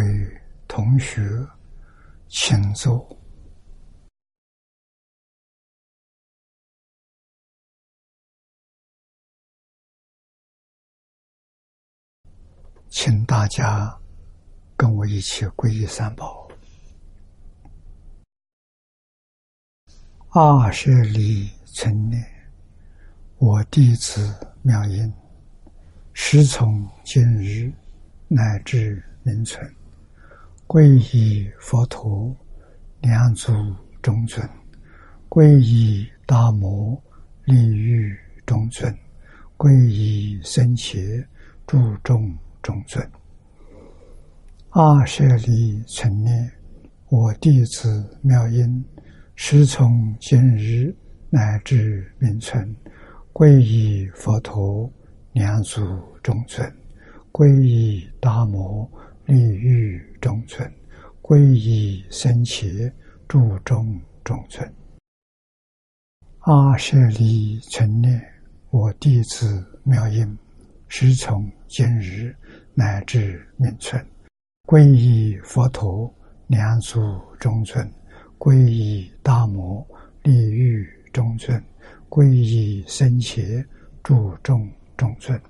位同学，请坐，请大家跟我一起皈依三宝。二舍利成念，我弟子妙音。时从今日乃至明存，皈依佛陀，两足中尊；皈依大摩，利欲中尊；皈依僧伽，注众中尊。阿舍利存念，我弟子妙音，师从今日乃至明存，皈依佛陀。两足中尊，皈依大摩利欲中尊，皈依僧伽注中中尊。阿舍利存念，我弟子妙音，时从今日乃至命存，皈依佛陀两足中尊，皈依大摩利欲中尊，皈依僧伽注中。中尊，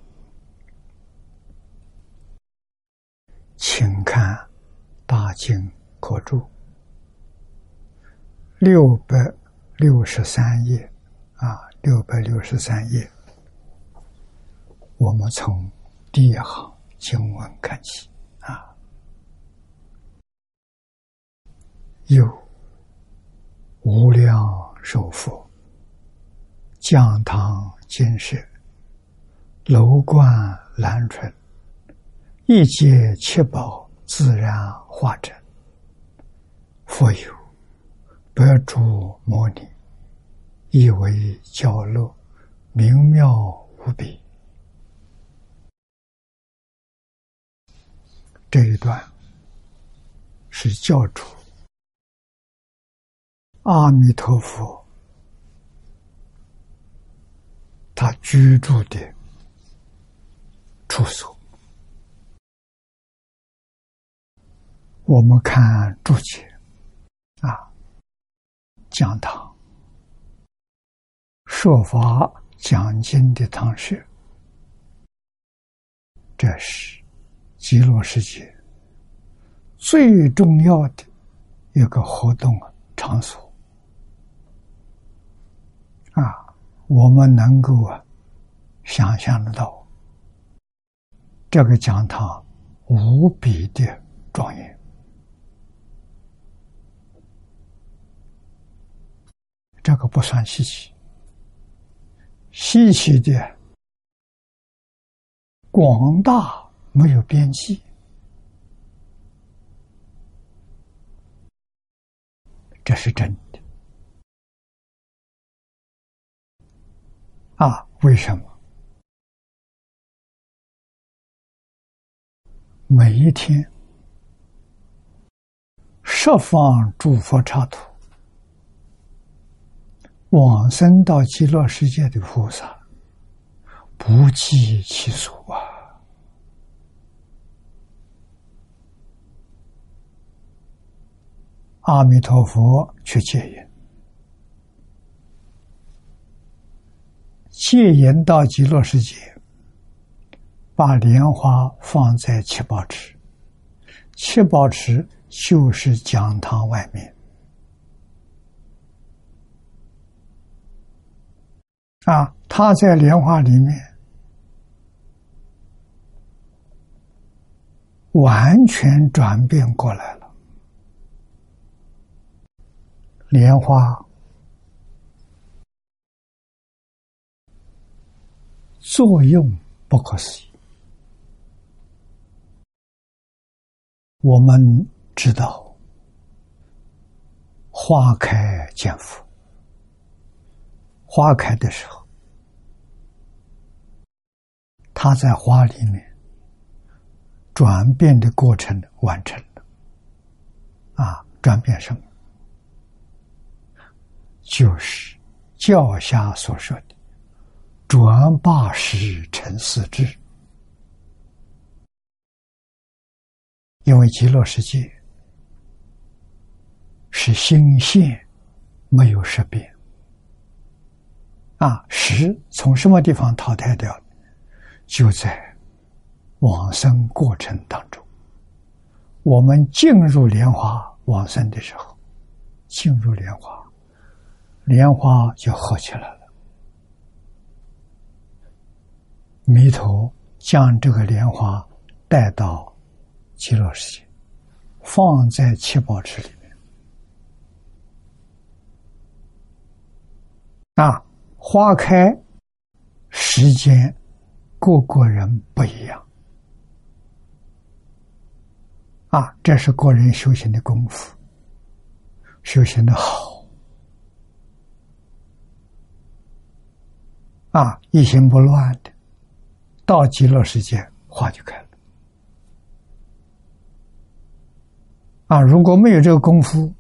请看《大经可注》六百六十三页啊，六百六十三页。我们从第一行经文看起啊，有无量寿佛降堂金舍。楼观兰春，一切七宝自然化成。复有百诸摩尼，以为教乐，明妙无比。这一段是教主阿弥陀佛他居住的。处所，我们看注解啊，讲堂。说法讲经的堂室，这是极乐世界最重要的一个活动场所。啊，我们能够啊想象得到。这个讲堂无比的庄严，这个不算稀奇。稀奇的广大没有边际，这是真的。啊，为什么？每一天，十方诸佛刹土往生到极乐世界的菩萨不计其数啊！阿弥陀佛去戒烟，戒烟到极乐世界。把莲花放在七宝池，七宝池就是讲堂外面。啊，他在莲花里面完全转变过来了，莲花作用不可思议。我们知道，花开见佛。花开的时候，它在花里面转变的过程完成了。啊，转变什么？就是教下所说的“转八时成四智”，因为极乐世界是心性没有识别。啊，识从什么地方淘汰掉？就在往生过程当中，我们进入莲花往生的时候，进入莲花，莲花就合起来了。弥陀将这个莲花带到极乐世界，放在七宝池里面。啊，花开时间，个个人不一样。啊，这是个人修行的功夫，修行的好。啊，一心不乱的。到极乐世界，花就开了。啊，如果没有这个功夫，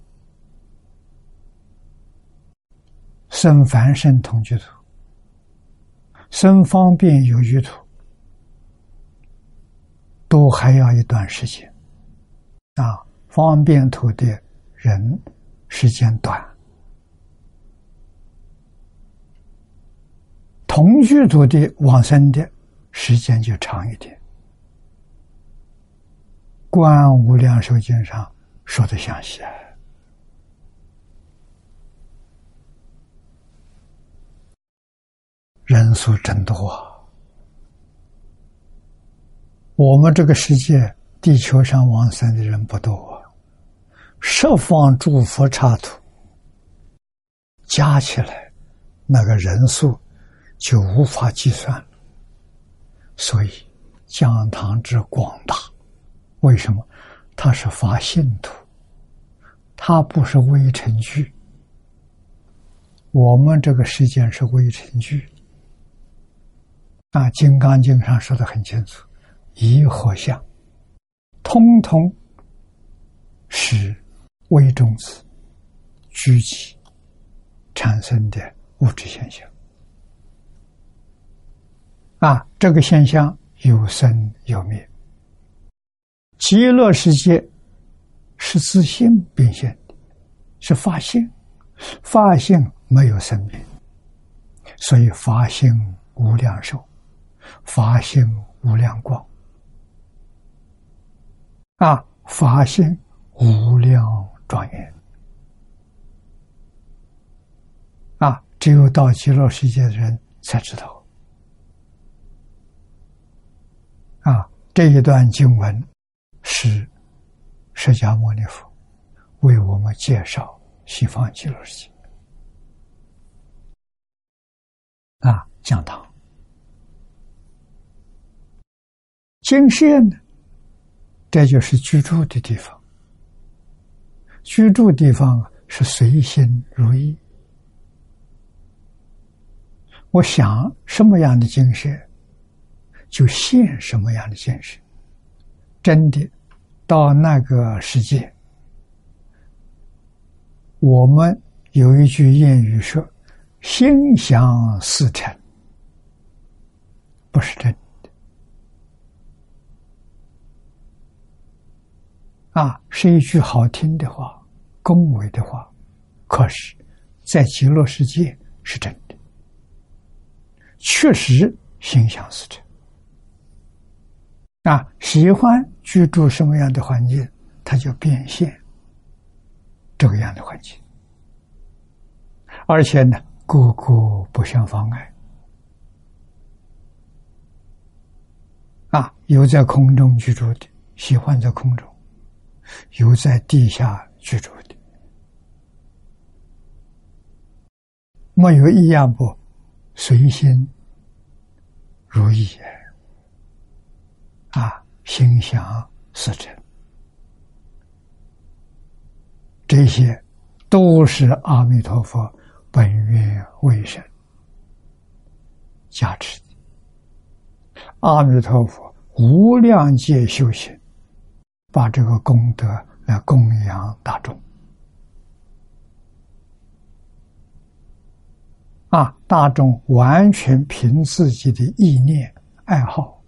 生凡圣同居土，生方便有余土，都还要一段时间。啊，方便土的人时间短，同居土的往生的。时间就长一点，《观无量寿经》上说的详细，人数真多。我们这个世界，地球上往生的人不多啊，十方诸佛刹土加起来，那个人数就无法计算。所以，讲堂之广大，为什么？他是发信徒，他不是微尘具。我们这个世界是微尘具。啊，《金刚经》上说的很清楚，一和相，通通是微中子聚集产生的物质现象。啊，这个现象有生有灭。极乐世界是自性变现的，是法性，法性没有生灭，所以法性无量寿，法性无量光，啊，法性无量庄严，啊，只有到极乐世界的人才知道。啊，这一段经文是释迦牟尼佛为我们介绍西方极乐世界。啊，讲堂经线呢，这就是居住的地方。居住地方是随心如意，我想什么样的精神。就现什么样的现实？真的，到那个世界，我们有一句谚语说：“心想事成”，不是真的啊，是一句好听的话、恭维的话。可是，在极乐世界是真的，确实心想事成。啊，喜欢居住什么样的环境，他就变现这个样的环境，而且呢，个个不相妨碍。啊，有在空中居住的，喜欢在空中；有在地下居住的，没有一样不随心如意。啊，心想事成，这些都是阿弥陀佛本愿为神加持的。阿弥陀佛无量界修行，把这个功德来供养大众。啊，大众完全凭自己的意念爱好。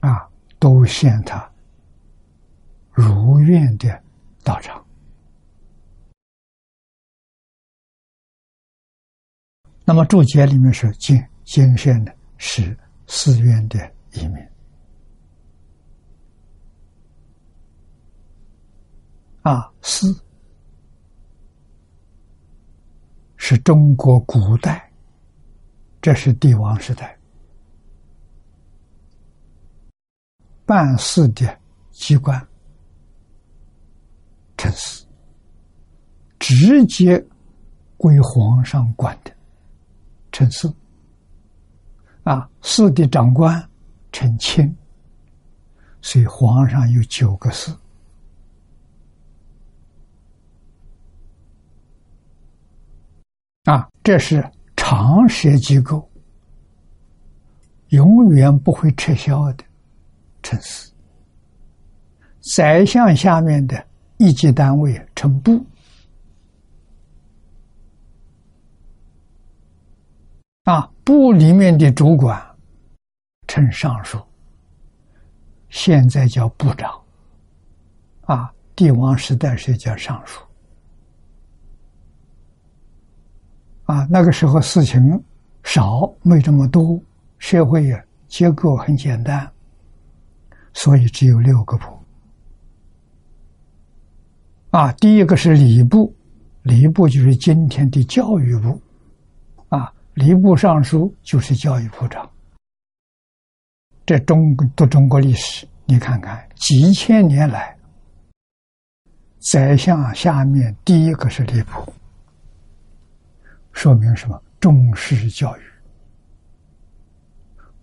啊，都现他如愿的道场。那么注解里面说，金金圣呢是寺院的一面啊，寺是中国古代，这是帝王时代。办事的机关，称寺，直接归皇上管的。称寺，啊，寺的长官称卿，所以皇上有九个寺，啊，这是常设机构，永远不会撤销的城市。宰相下面的一级单位称部。啊，部里面的主管称尚书，现在叫部长。啊，帝王时代是叫尚书。啊，那个时候事情少，没这么多，社会呀结构很简单，所以只有六个部。啊，第一个是礼部，礼部就是今天的教育部。啊礼部尚书就是教育部长。这中读中国历史，你看看几千年来，宰相下面第一个是礼部，说明什么？重视教育。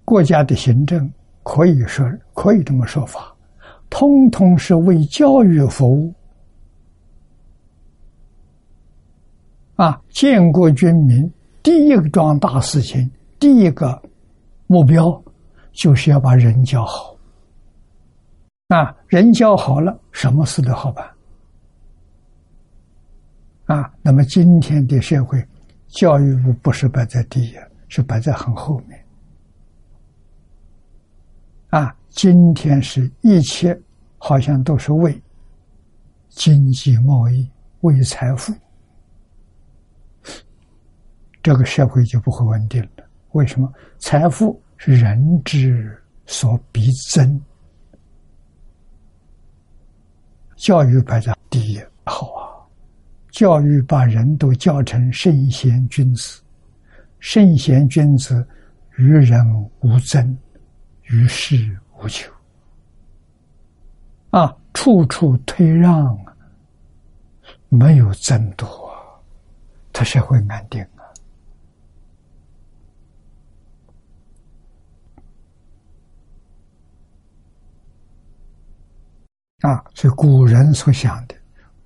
国家的行政可以说可以这么说法，通通是为教育服务。啊，建国军民。第一个桩大事情，第一个目标就是要把人教好。啊，人教好了，什么事都好办。啊，那么今天的社会，教育部不是摆在第一，是摆在很后面。啊，今天是一切好像都是为经济贸易、为财富。这个社会就不会稳定了。为什么？财富是人之所必争，教育摆在第一，好啊！教育把人都教成圣贤君子，圣贤君子与人无争，与世无求，啊，处处退让，没有争夺，他社会安定。啊，所以古人所想的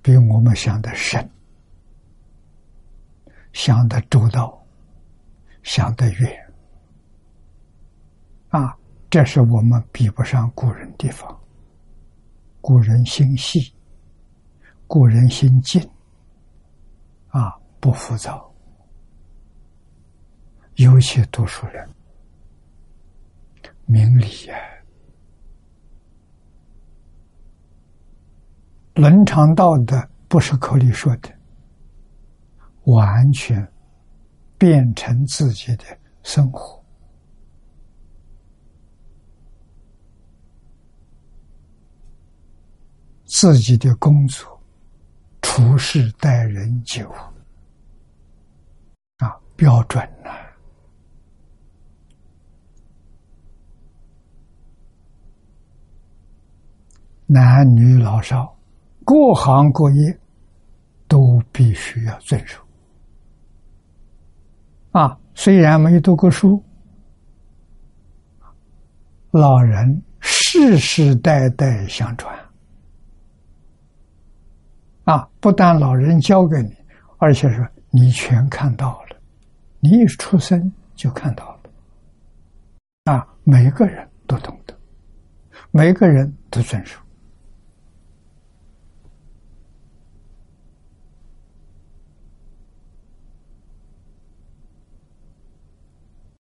比我们想的深，想的周到，想得远。啊，这是我们比不上古人地方。古人心细，古人心静，啊，不浮躁，尤其读书人，明理呀。伦常道德不是口里说的，完全变成自己的生活，自己的工作、处事待人接物啊，标准呐，男女老少。各行各业都必须要遵守。啊！虽然没读过书，老人世世代代相传啊！不但老人教给你，而且说你全看到了，你一出生就看到了啊！每个人都懂得，每个人都遵守。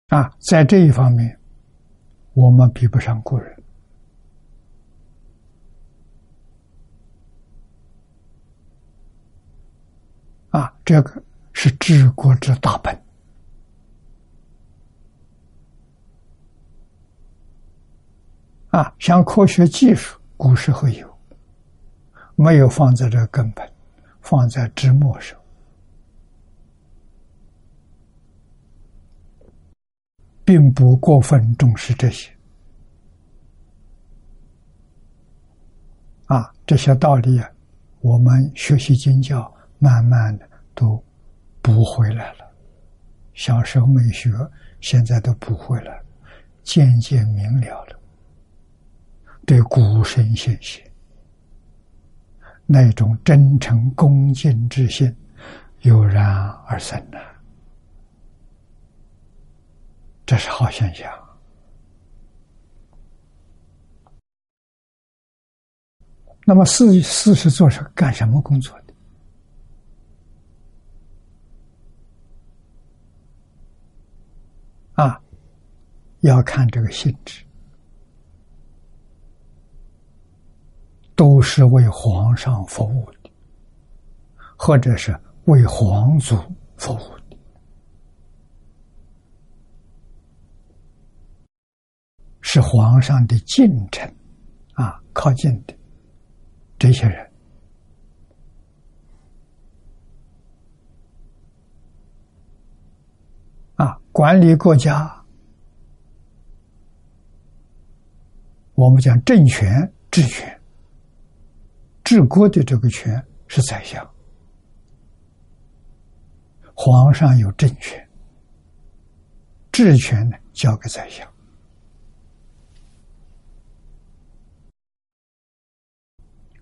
啊，在这一方面，我们比不上古人。啊，这个是治国之大本。啊，像科学技术，古时候有，没有放在这根本，放在枝末上。并不过分重视这些。啊，这些道理啊，我们学习经教，慢慢的都补回来了。小时候没学，现在都补回来，渐渐明了了。对古神现象，那种真诚恭敬之心油然而生了，这是好现象。那么四四是做什干什么工作的？啊，要看这个性质。都是为皇上服务的，或者是为皇族服务的，是皇上的近臣啊，靠近的这些人啊，管理国家，我们讲政权、治权。治国的这个权是宰相，皇上有政权，治权呢交给宰相。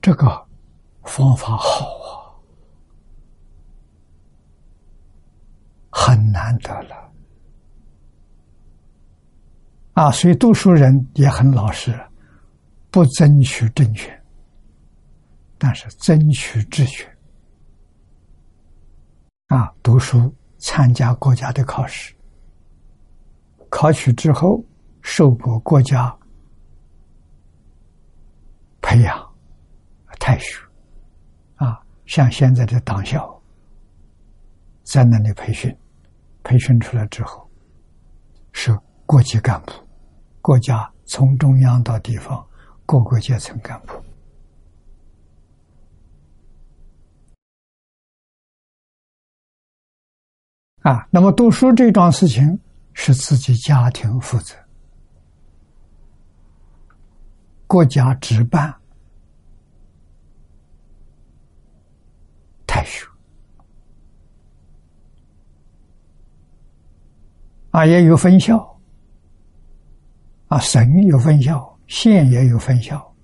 这个方法好啊，很难得了啊！所以读书人也很老实，不争取政权。但是争取秩序啊，读书参加国家的考试，考取之后受过国家培养太学啊，像现在的党校在那里培训，培训出来之后是国级干部，国家从中央到地方各个阶层干部。啊，那么读书这桩事情是自己家庭负责，国家只办太学，啊也有分校，啊省有分校，县也有分校，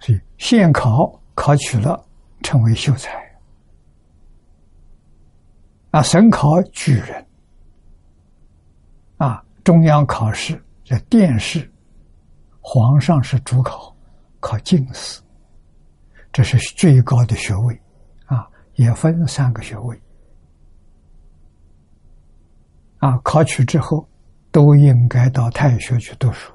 所以县考考取了，成为秀才。啊，省考举人，啊，中央考试叫殿试，皇上是主考，考进士，这是最高的学位，啊，也分三个学位，啊，考取之后都应该到太学去读书，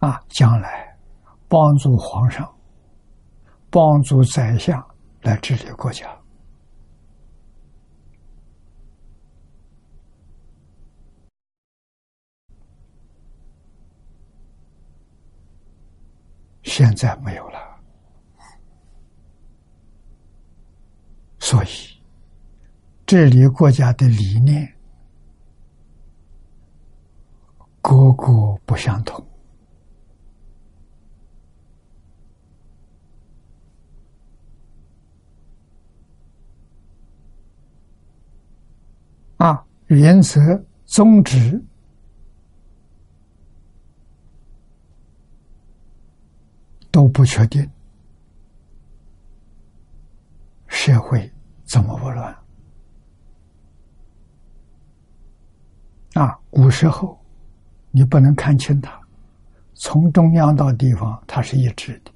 啊，将来帮助皇上，帮助宰相。来治理国家，现在没有了，所以治理国家的理念各个不相同。啊，原则、宗旨都不确定，社会怎么不乱？啊，古时候你不能看清它，从中央到地方它是一致的，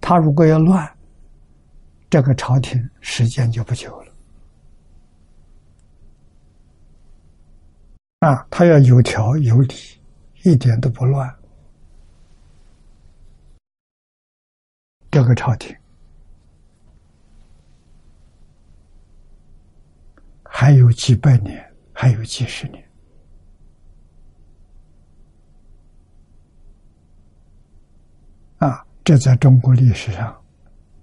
它如果要乱，这个朝廷时间就不久了。啊，他要有条有理，一点都不乱。这个朝廷还有几百年，还有几十年啊！这在中国历史上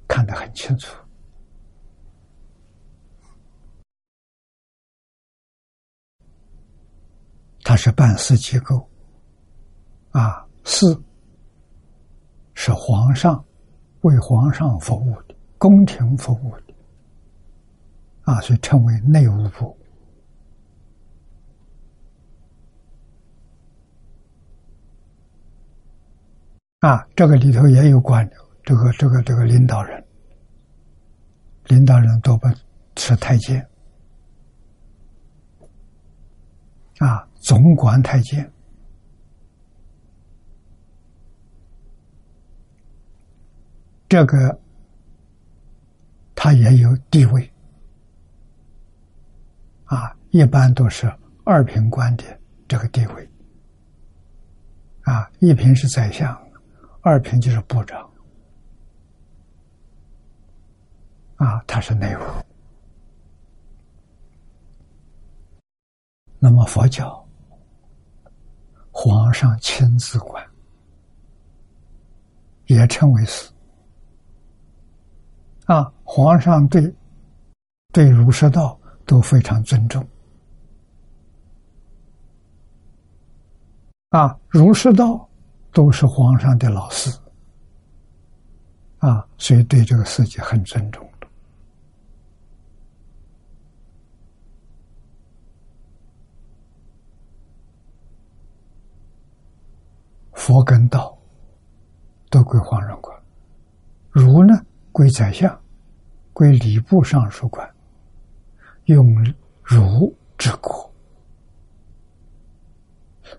看得很清楚。它是办事机构啊，四是皇上为皇上服务的，宫廷服务的啊，所以称为内务部啊。这个里头也有官僚，这个这个这个领导人，领导人多半是太监啊。总管太监，这个他也有地位啊，一般都是二品官的这个地位啊，一品是宰相，二品就是部长啊，他是内务。那么佛教。皇上亲自管，也称为是啊。皇上对对儒释道都非常尊重啊，儒释道都是皇上的老师啊，所以对这个世界很尊重。佛跟道都归皇上管，儒呢归宰相，归礼部尚书管，用儒治国，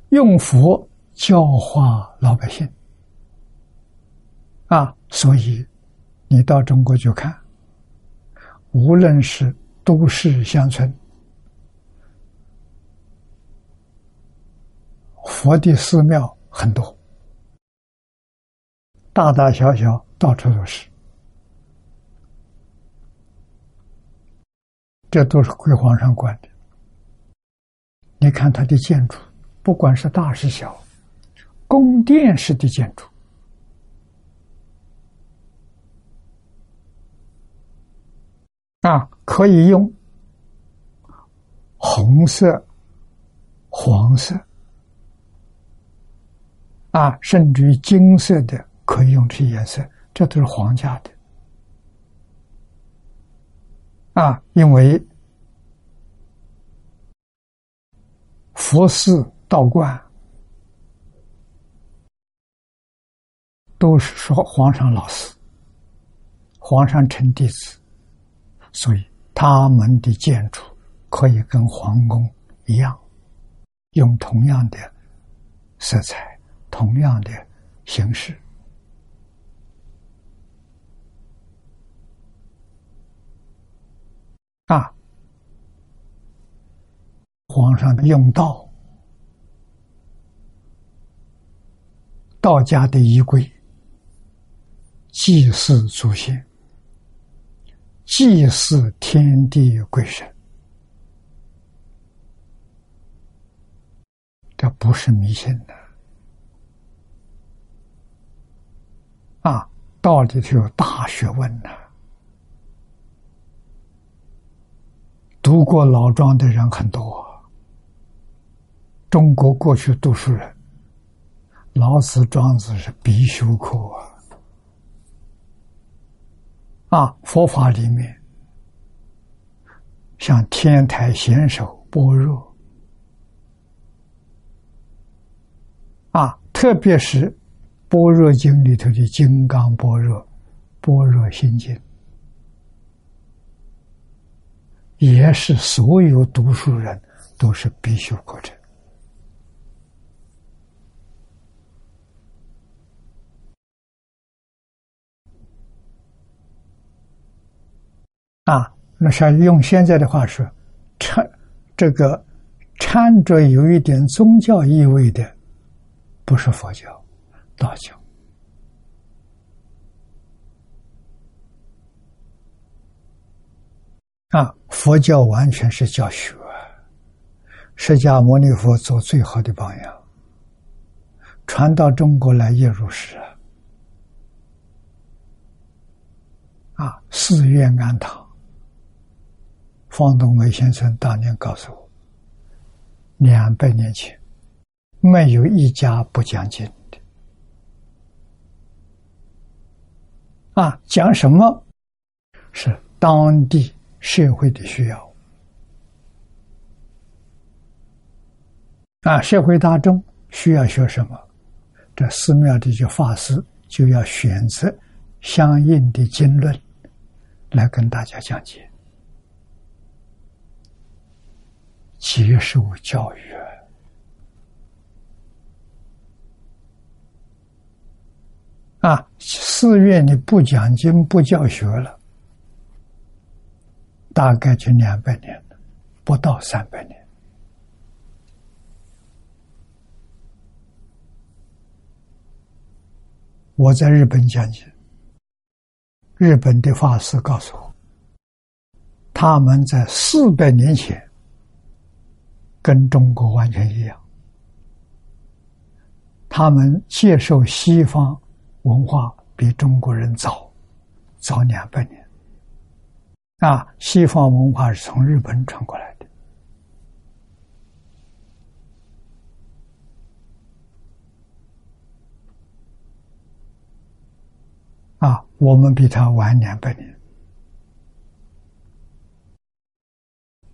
用佛教化老百姓啊！所以你到中国去看，无论是都市乡村，佛的寺庙很多。大大小小，到处都是，这都是归皇上管的。你看他的建筑，不管是大是小，宫殿式的建筑，啊，可以用红色、黄色，啊，甚至于金色的。可以用这些颜色，这都是皇家的啊！因为佛寺道观都是说皇上老师，皇上称弟子，所以他们的建筑可以跟皇宫一样，用同样的色彩、同样的形式。啊，皇上的用道，道家的仪规，祭祀祖先，祭祀天地鬼神，这不是迷信的啊，道里头有大学问呢。读过老庄的人很多，中国过去读书人，老子、庄子是必修课啊！啊，佛法里面，像天台显首般若啊，特别是般若经里头的金刚般若、般若心经。也是所有读书人都是必修课程啊！那像用现在的话说，掺这个掺着有一点宗教意味的，不是佛教、道教啊，佛教完全是教学，释迦牟尼佛做最好的榜样，传到中国来也如是啊。啊，寺院庵堂，方东梅先生当年告诉我，两百年前没有一家不讲经的。啊，讲什么？是当地。社会的需要啊，社会大众需要学什么？这寺庙的这法师就要选择相应的经论来跟大家讲解，接受教育啊！寺院里不讲经不教学了。大概就两百年了，不到三百年。我在日本讲解，日本的法师告诉我，他们在四百年前跟中国完全一样，他们接受西方文化比中国人早，早两百年。啊，西方文化是从日本传过来的。啊，我们比他晚两百年。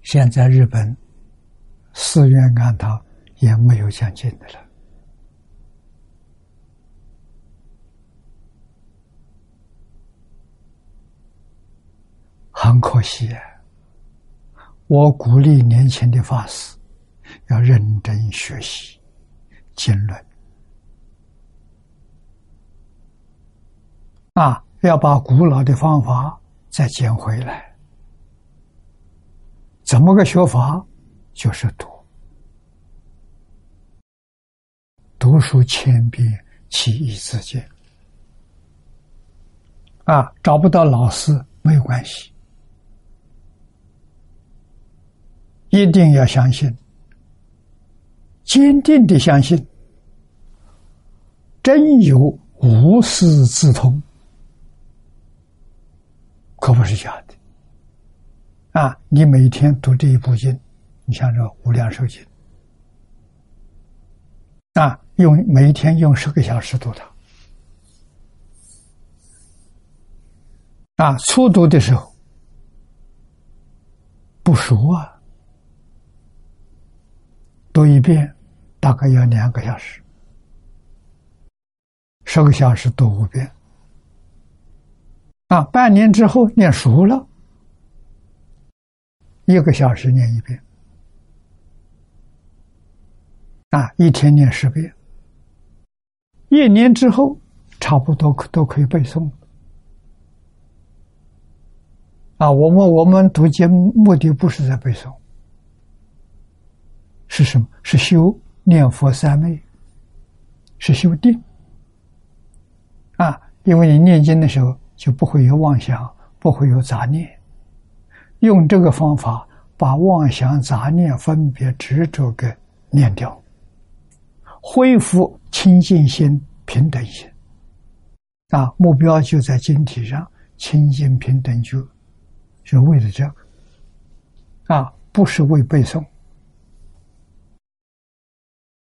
现在日本寺院庵堂也没有讲经的了。很可惜，我鼓励年轻的法师要认真学习经论啊，要把古老的方法再捡回来。怎么个学法？就是读，读书千遍，其义自见。啊，找不到老师没有关系。一定要相信，坚定的相信，真有无师自通，可不是假的。啊，你每天读这一部经，你像这《无量寿经》，啊，用每天用十个小时读它，啊，初读的时候不熟啊。读一遍大概要两个小时，十个小时读五遍。啊，半年之后念熟了，一个小时念一遍。啊，一天念十遍，一年之后差不多都可以背诵。啊，我们我们读经目的不是在背诵。是什么？是修念佛三昧，是修定啊！因为你念经的时候就不会有妄想，不会有杂念。用这个方法把妄想、杂念、分别、执着给念掉，恢复清净心、平等心啊！目标就在经体上，清净平等就就为了这个啊，不是为背诵。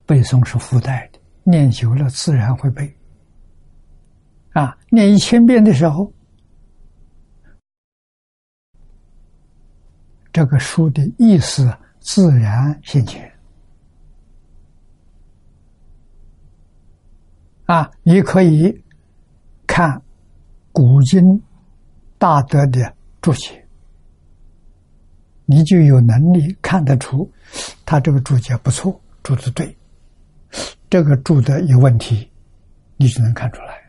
背诵是附带的，念久了自然会背。啊，念一千遍的时候，这个书的意思自然现前。啊，你可以看古今大德的注解，你就有能力看得出他这个注解不错，注的对。这个住的有问题，你就能看出来。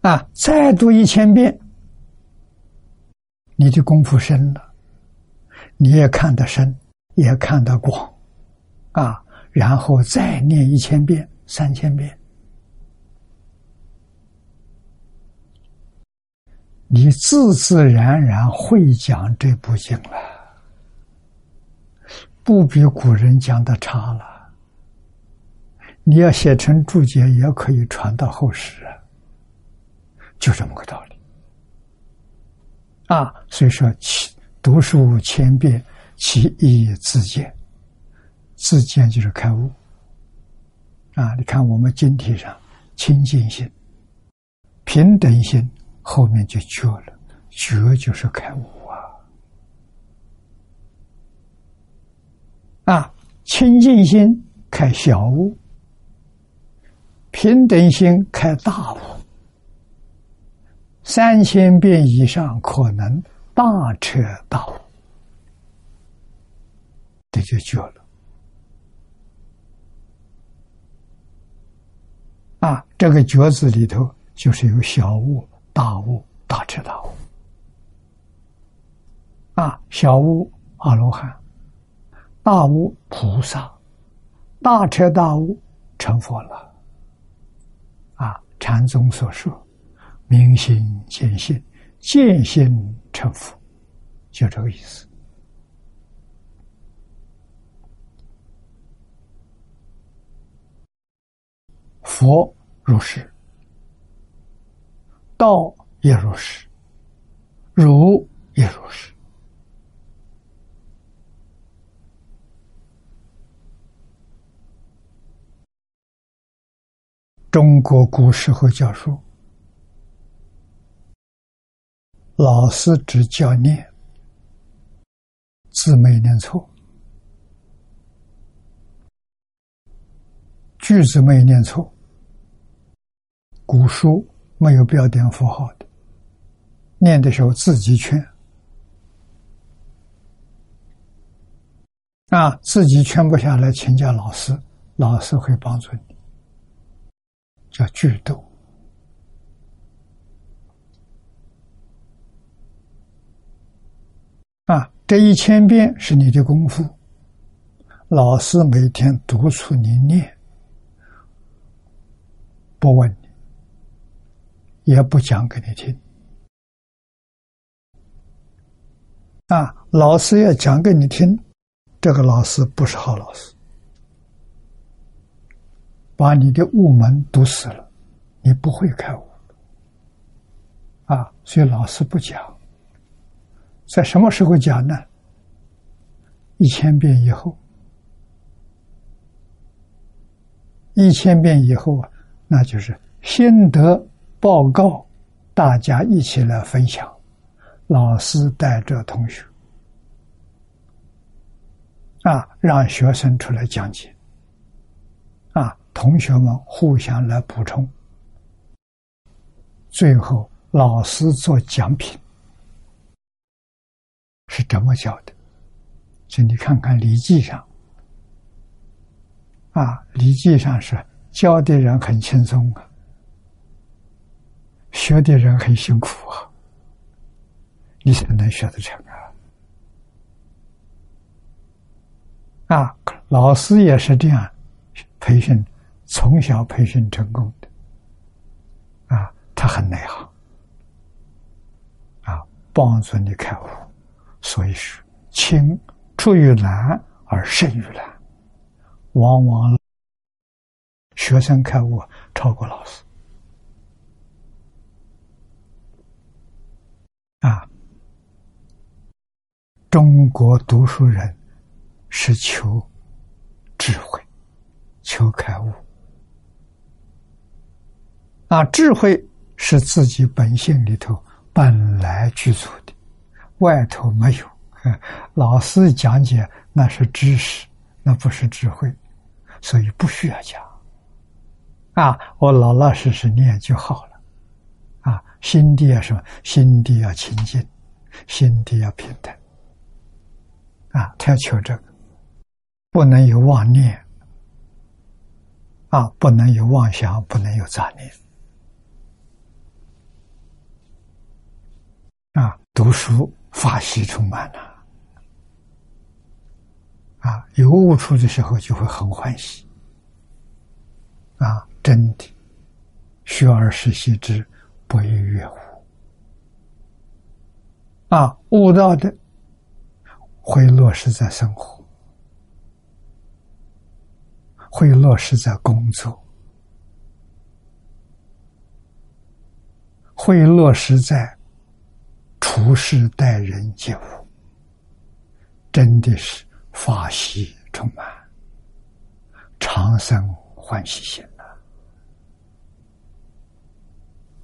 啊，再读一千遍，你的功夫深了，你也看得深，也看得广，啊，然后再念一千遍、三千遍，你自自然然会讲这部经了，不比古人讲的差了。你要写成注解，也可以传到后世啊，就这么个道理。啊，所以说，其读书千遍，其义自见。自见就是开悟。啊，你看我们经题上清净心、平等心，后面就觉了，觉就是开悟啊。清净心开小悟。平等心开大悟，三千遍以上可能大彻大悟，这就绝了。啊，这个“觉”字里头就是有小悟、大悟、大彻大悟。啊，小悟阿罗汉，大悟菩萨，大彻大悟成佛了。啊禅宗所说：“明心见性，见性成佛”，就这个意思。佛如是，道也如是，儒也如是。中国古时候教书，老师只教念，字没念错，句子没念错，古书没有标点符号的，念的时候自己圈，啊，自己圈不下来，请教老师，老师会帮助你。叫剧斗啊！这一千遍是你的功夫，老师每天督促你念，不问你，也不讲给你听啊！老师要讲给你听，这个老师不是好老师。把你的悟门堵死了，你不会开悟啊！所以老师不讲，在什么时候讲呢？一千遍以后，一千遍以后啊，那就是心得报告，大家一起来分享，老师带着同学啊，让学生出来讲解。同学们互相来补充，最后老师做奖品，是怎么教的？请你看看《礼记》上，啊，《礼记》上是教的人很轻松啊，学的人很辛苦啊，你才能学得成啊！啊，老师也是这样培训。从小培训成功的，啊，他很内行，啊，帮助你开悟。所以是，轻出于难而胜于难，往往学生开悟超过老师。啊，中国读书人是求智慧，求开悟。啊，智慧是自己本性里头本来具足的，外头没有。老师讲解那是知识，那不是智慧，所以不需要讲。啊，我老老实实念就好了。啊，心地要什么？心地要清净，心地要平等。啊，他要求这个，不能有妄念。啊，不能有妄想，不能有杂念。啊，读书法喜充满了，啊，有悟处的时候就会很欢喜，啊，真的，学而时习之，不亦乐乎？啊，悟道的会落实在生活，会落实在工作，会落实在处事待人接物，真的是法喜充满，长生欢喜心呐！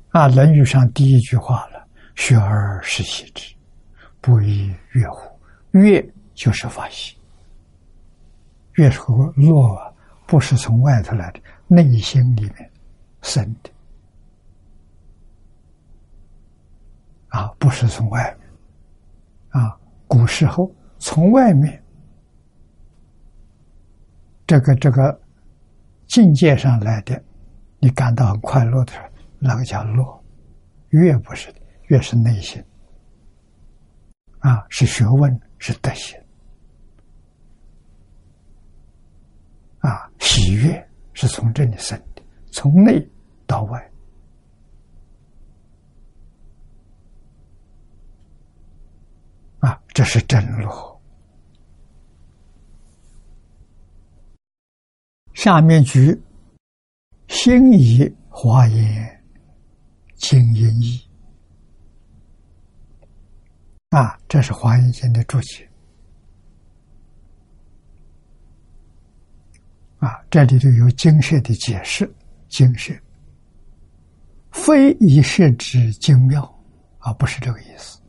啊，《论语》上第一句话了：“学而时习之。”不亦说乎？悦就是法喜，悦和乐不是从外头来的，内心里面生的啊，不是从外面啊。古时候从外面这个这个境界上来的，你感到很快乐的时候，那个叫乐。乐不是的，乐是内心。啊，是学问，是德行。啊，喜悦是从这里生的，从内到外。啊，这是真路。下面举心以华严经音译。啊，这是华严经的注解。啊，这里头有经舍的解释，经舍非以设之精妙，啊，不是这个意思，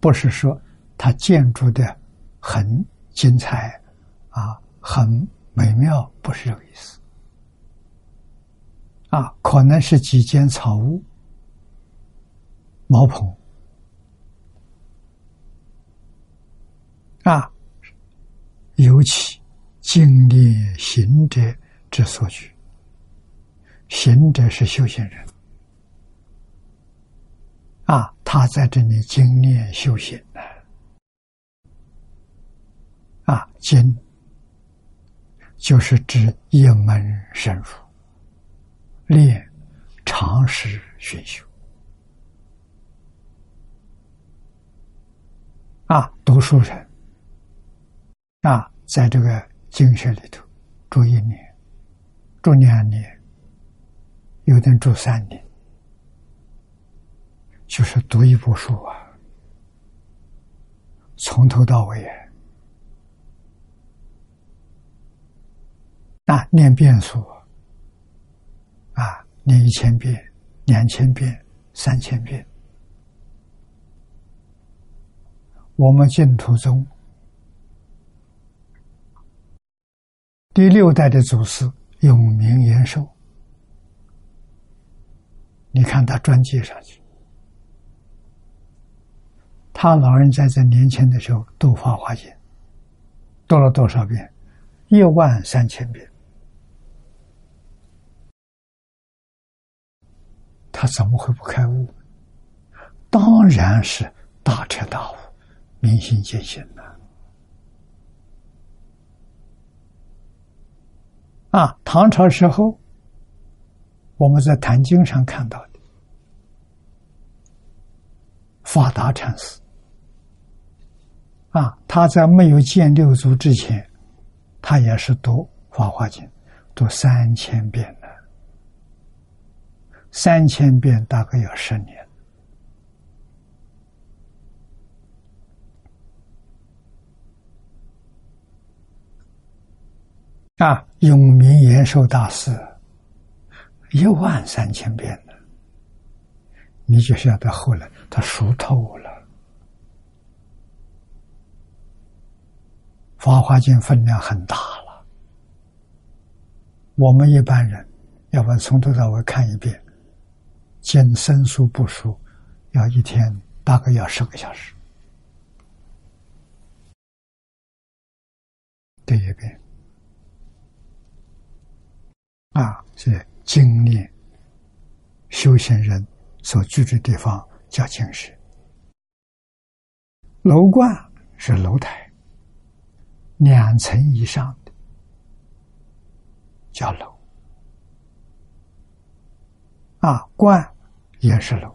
不是说它建筑的很精彩，啊，很美妙，不是这个意思。啊，可能是几间草屋、茅棚。啊，尤其经历行者之所居，行者是修行人啊，他在这里经历修行呢。啊，经就是指一门深入，练常识熏修啊，读书人。啊，在这个经学里头住一年，住两年，有的住三年，就是读一部书啊，从头到尾啊，念遍数啊，念一千遍、两千遍、三千遍，我们净土中。第六代的祖师永明延寿，你看他专辑上去，他老人家在年轻的时候读《法华经》，读了多少遍？一万三千遍。他怎么会不开悟？当然是大彻大悟，明心见性了。啊，唐朝时候，我们在《坛经》上看到的法达禅师，啊，他在没有见六祖之前，他也是读《法华经》，读三千遍，三千遍大概要十年。啊，永明延寿大师一万三千遍了，你就晓得后来他熟透了。法华经分量很大了，我们一般人要不然从头到尾看一遍，见生疏不熟，要一天大概要十个小时，对一遍。啊，是经历修行人所居住地方叫净室，楼观是楼台，两层以上的叫楼，啊，观也是楼，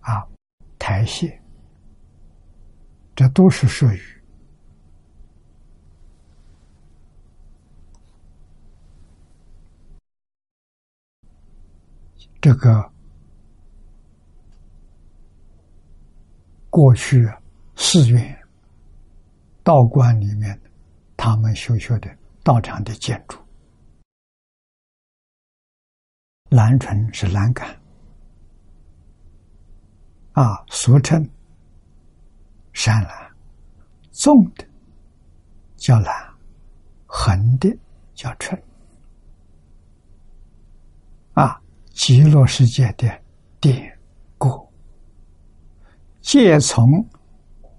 啊，台榭这都是属于。这个过去寺院、道观里面，他们修学的道场的建筑，蓝纯是栏杆，啊，俗称山蓝，纵的叫蓝，横的叫纯，啊。极乐世界的典故，皆从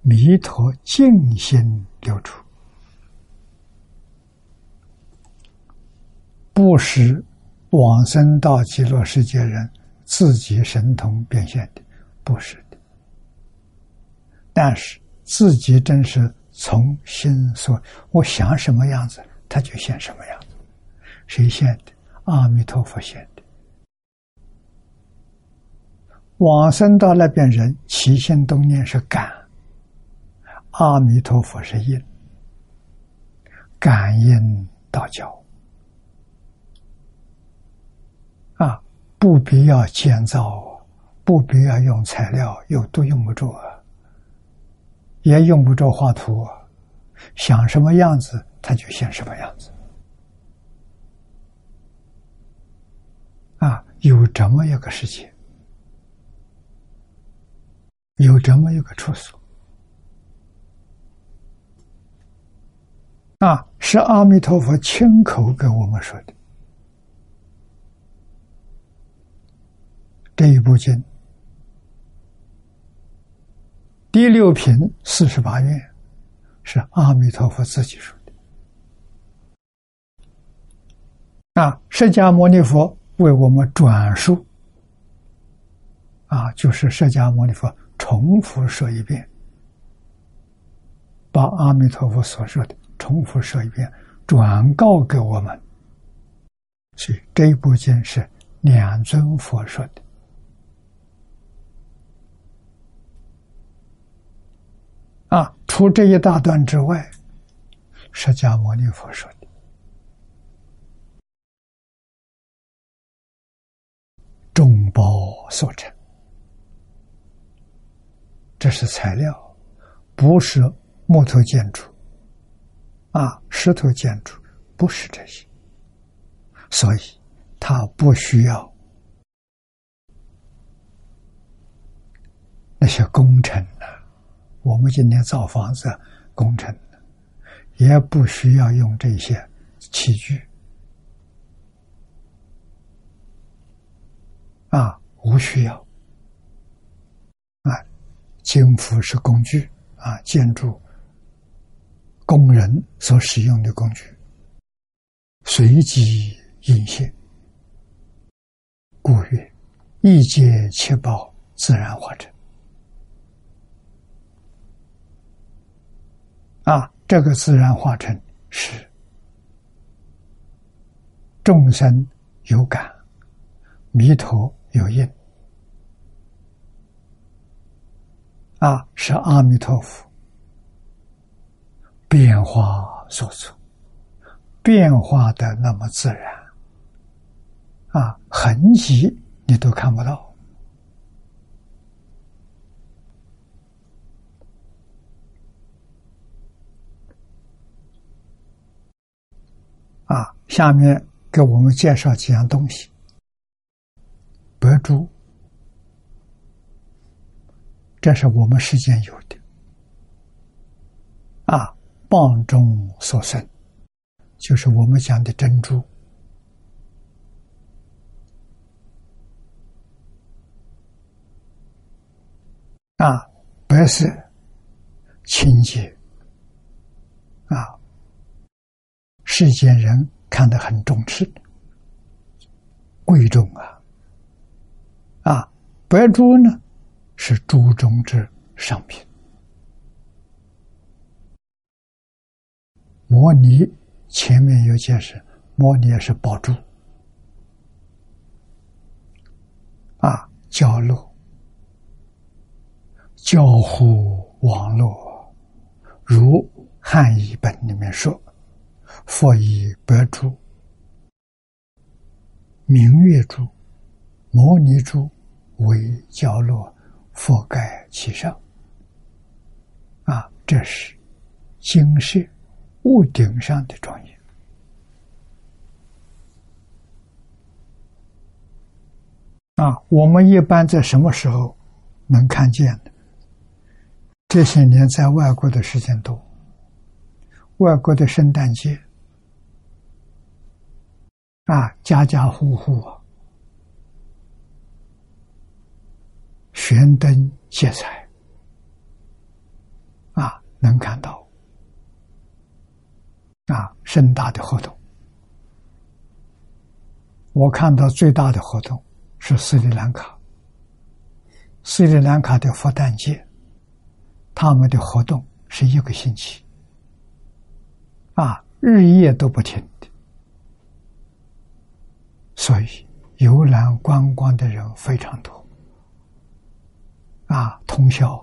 弥陀净心流出，不是往生到极乐世界人自己神通变现的，不是的。但是自己真是从心所，我想什么样子，他就现什么样子。谁现的？阿弥陀佛现的。往生到那边人起心动念是感，阿弥陀佛是因，感应道教啊，不必要建造，不必要用材料，又都用不着，也用不着画图，想什么样子他就现什么样子啊，有这么一个世界。有这么一个处所啊，是阿弥陀佛亲口跟我们说的。这一部经第六品四十八愿是阿弥陀佛自己说的啊，释迦牟尼佛为我们转述啊，就是释迦牟尼佛。重复说一遍，把阿弥陀佛所说的重复说一遍，转告给我们。所以这一部经是两尊佛说的。啊，除这一大段之外，释迦牟尼佛说的，众宝所成。这是材料，不是木头建筑，啊，石头建筑不是这些，所以它不需要那些工程呢。我们今天造房子工程也不需要用这些器具，啊，无需要。啊金符是工具啊，建筑工人所使用的工具，随机应现，故曰一界七宝自然化成。啊，这个自然化成是众生有感，弥陀有应。啊，是阿弥陀佛变化所出，变化的那么自然，啊，痕迹你都看不到。啊，下面给我们介绍几样东西：白珠。这是我们世间有的。啊，棒中所生，就是我们讲的珍珠。啊，白色清洁。啊，世间人看得很重视，贵重啊啊，白珠呢？是珠中之上品。摩尼前面有解释，摩尼也是宝珠啊，交络、交互网络如汉译本里面说：“佛以白珠、明月珠、摩尼珠为角落，覆盖其上。”啊，这是金色屋顶上的庄严。啊，我们一般在什么时候能看见的？这些年在外国的时间多，外国的圣诞节啊，家家户户啊，悬灯结彩啊，能看到啊，盛大的活动。我看到最大的活动。是斯里兰卡，斯里兰卡的佛诞节，他们的活动是一个星期，啊，日夜都不停，所以游览观光的人非常多，啊，通宵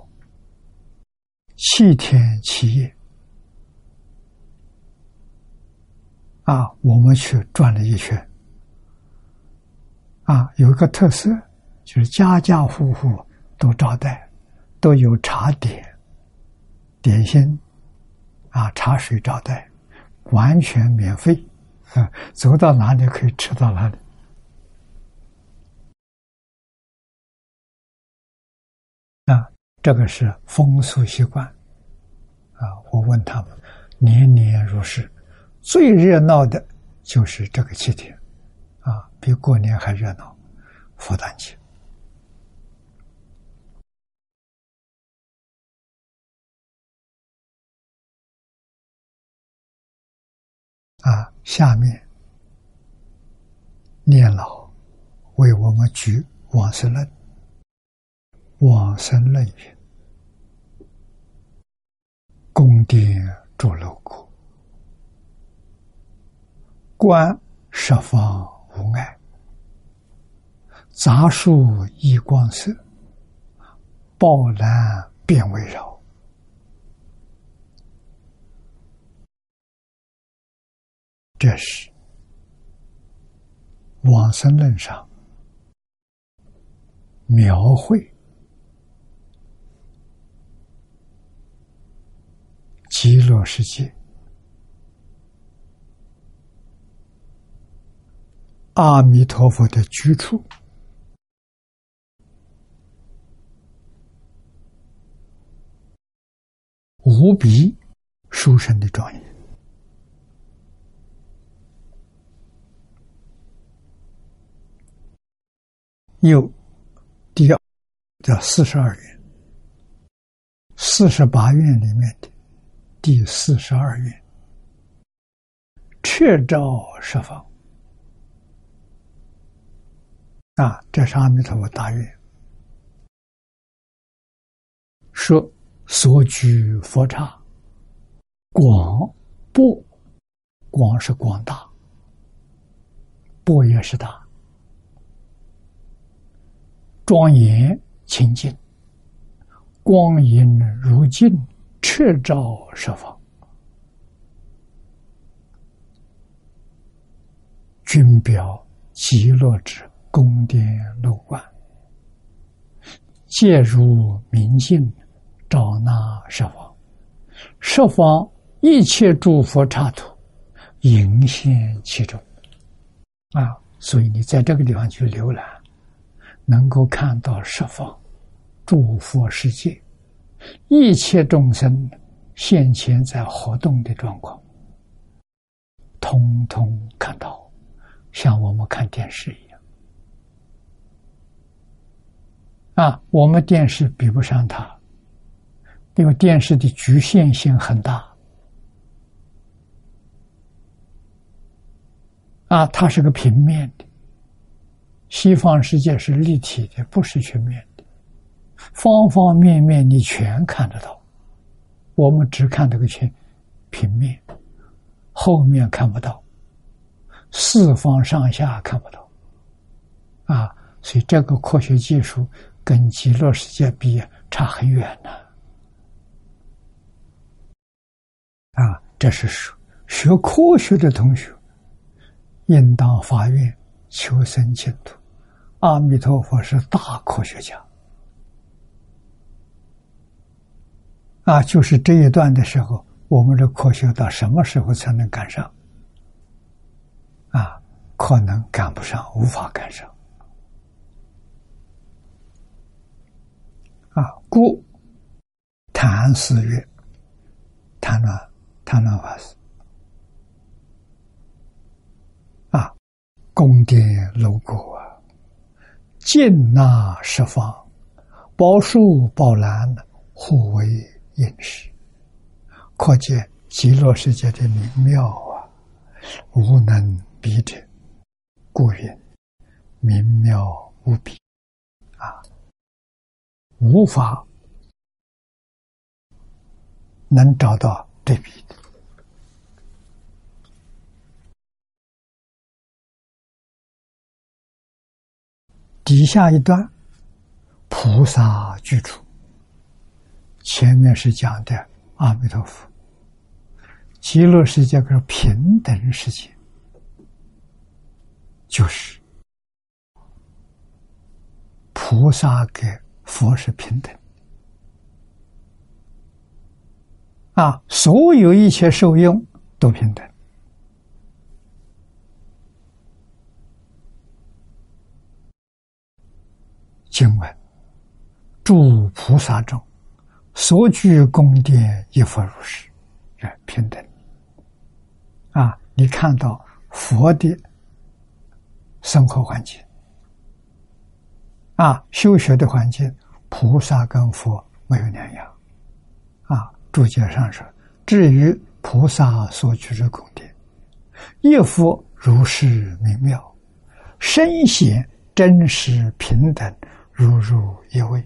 七天七夜，啊，我们去转了一圈。啊，有一个特色，就是家家户户都招待，都有茶点、点心，啊，茶水招待，完全免费，啊，走到哪里可以吃到哪里。这个是风俗习惯，啊，我问他们，年年如是，最热闹的就是这个七天。啊，比过年还热闹，佛诞节。啊，下面念老为我们举往生论，往生论云：宫殿住楼阁，观十方。无碍，杂树依光色，宝蓝遍围绕。这是往生论上描绘极乐世界。阿弥陀佛的居处，无比殊胜的庄严。又第二叫四十二愿，四十八愿里面的第四十二愿，确照十方。啊，这是阿弥陀佛大愿，说所居佛刹广博，广是广大，博也是大，庄严清净，光阴如镜，彻照十方，君表极乐之。宫殿楼观，借入明镜，照纳十方，十方一切诸佛刹土，迎现其中。啊，所以你在这个地方去浏览，能够看到十方诸佛世界，一切众生现前在活动的状况，通通看到，像我们看电视一样。啊，我们电视比不上它，因为电视的局限性很大。啊，它是个平面的，西方世界是立体的，不是全面的，方方面面你全看得到，我们只看这个全平面，后面看不到，四方上下看不到，啊，所以这个科学技术。跟极乐世界比，差很远呢。这是说学科学的同学应当发愿求生净土。阿弥陀佛是大科学家啊！就是这一段的时候，我们的科学到什么时候才能赶上？啊，可能赶不上，无法赶上。啊，故谈四月，谈了谈了法师啊，宫殿楼阁啊，尽纳十方，宝树宝兰，互为应是，可见极乐世界的明妙啊，无能比者，故云明妙无比啊。无法能找到对比的。底下一段，菩萨居住。前面是讲的阿弥陀佛，极乐世界个平等世界，就是菩萨给。佛是平等啊，所有一切受用都平等。经文：诸菩萨中，所居宫殿亦复如是，平等。啊，你看到佛的生活环境。啊，修学的环境，菩萨跟佛没有两样。啊，注解上说，至于菩萨所居之宫殿，亦复如是明妙，深显真实平等，如入一位。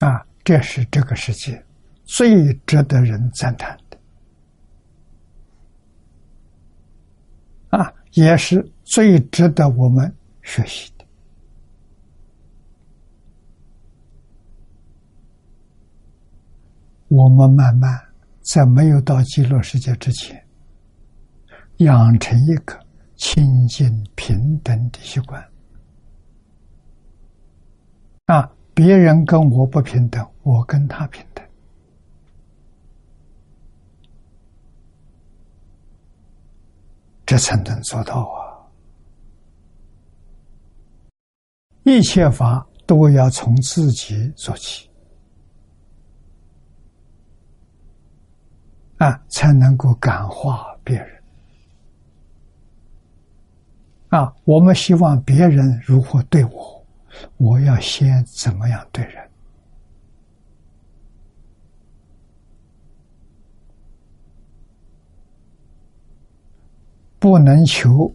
啊，这是这个世界最值得人赞叹的。啊，也是。最值得我们学习的，我们慢慢在没有到极乐世界之前，养成一个清净平等的习惯。啊，别人跟我不平等，我跟他平等，这才能做到啊。一切法都要从自己做起，啊，才能够感化别人。啊，我们希望别人如何对我，我要先怎么样对人？不能求。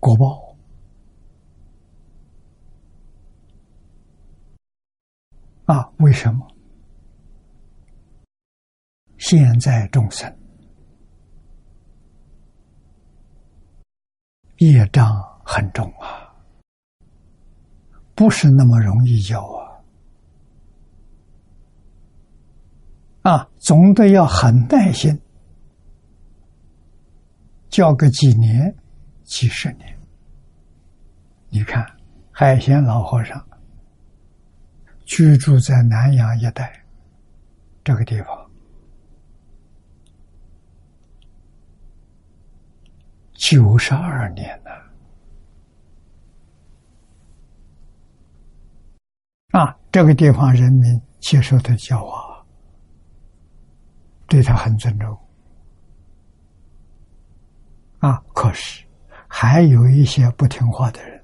果报啊？为什么？现在众生业障很重啊，不是那么容易教啊！啊，总得要很耐心，教个几年、几十年。你看，海鲜老和尚居住在南阳一带这个地方，九十二年了啊！这个地方人民接受他教化，对他很尊重啊。可是还有一些不听话的人。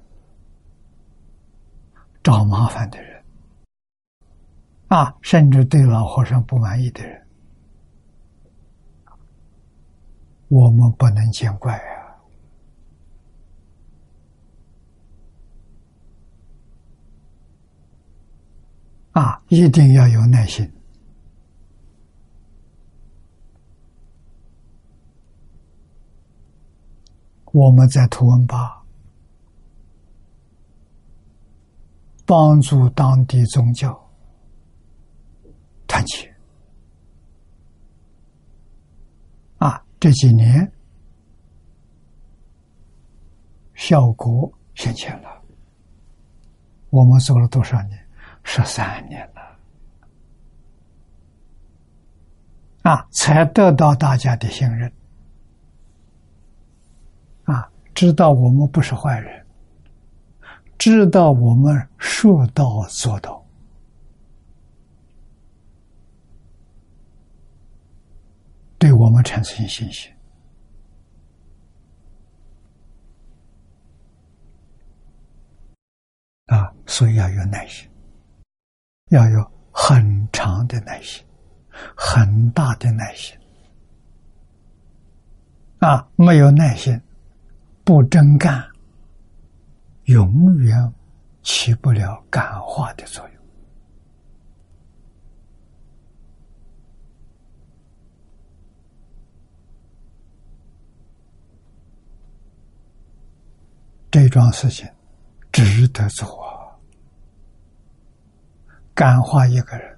找麻烦的人，啊，甚至对老和尚不满意的人，我们不能见怪啊！啊，一定要有耐心。我们在图文吧。帮助当地宗教团结。啊，这几年效果显现了。我们做了多少年？十三年了。啊，才得到大家的信任。啊，知道我们不是坏人，知道我们说到做到，对我们产生信心。啊，所以要有耐心，要有很长的耐心。很大的耐心啊！没有耐心，不真干，永远起不了感化的作用。这桩事情值得做，感化一个人。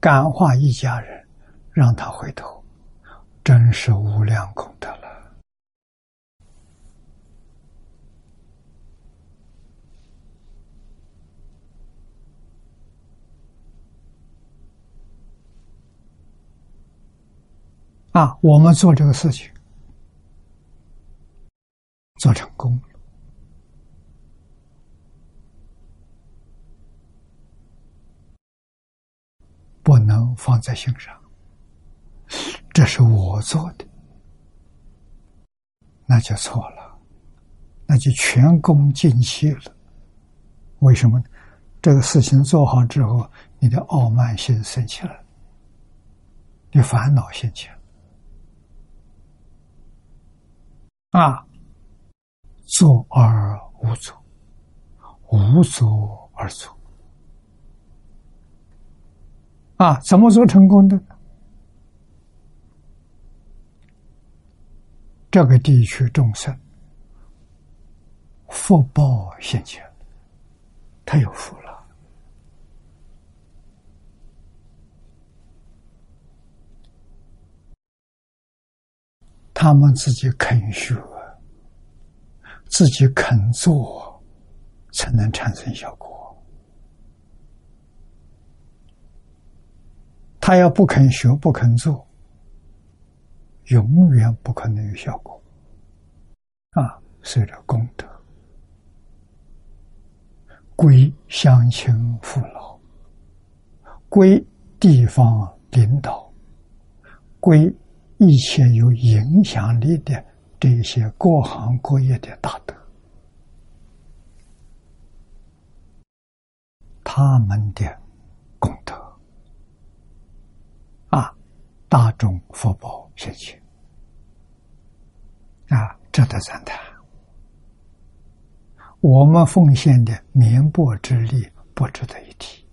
感化一家人，让他回头，真是无量功德了。啊，我们做这个事情，做成功。不能放在心上，这是我做的，那就错了，那就全功尽弃了。为什么呢？这个事情做好之后，你的傲慢心升起来，你烦恼心起来，啊，做而无作，无作而作。啊，怎么做成功的？这个地区众生福报现前，他有福了。他们自己肯学，自己肯做，才能产生效果。他要不肯学、不肯做，永远不可能有效果。啊，随着功德归乡亲父老，归地方领导，归一切有影响力的这些各行各业的大德，他们的功德。大众福报现前啊，值得赞叹。我们奉献的绵薄之力不值得一提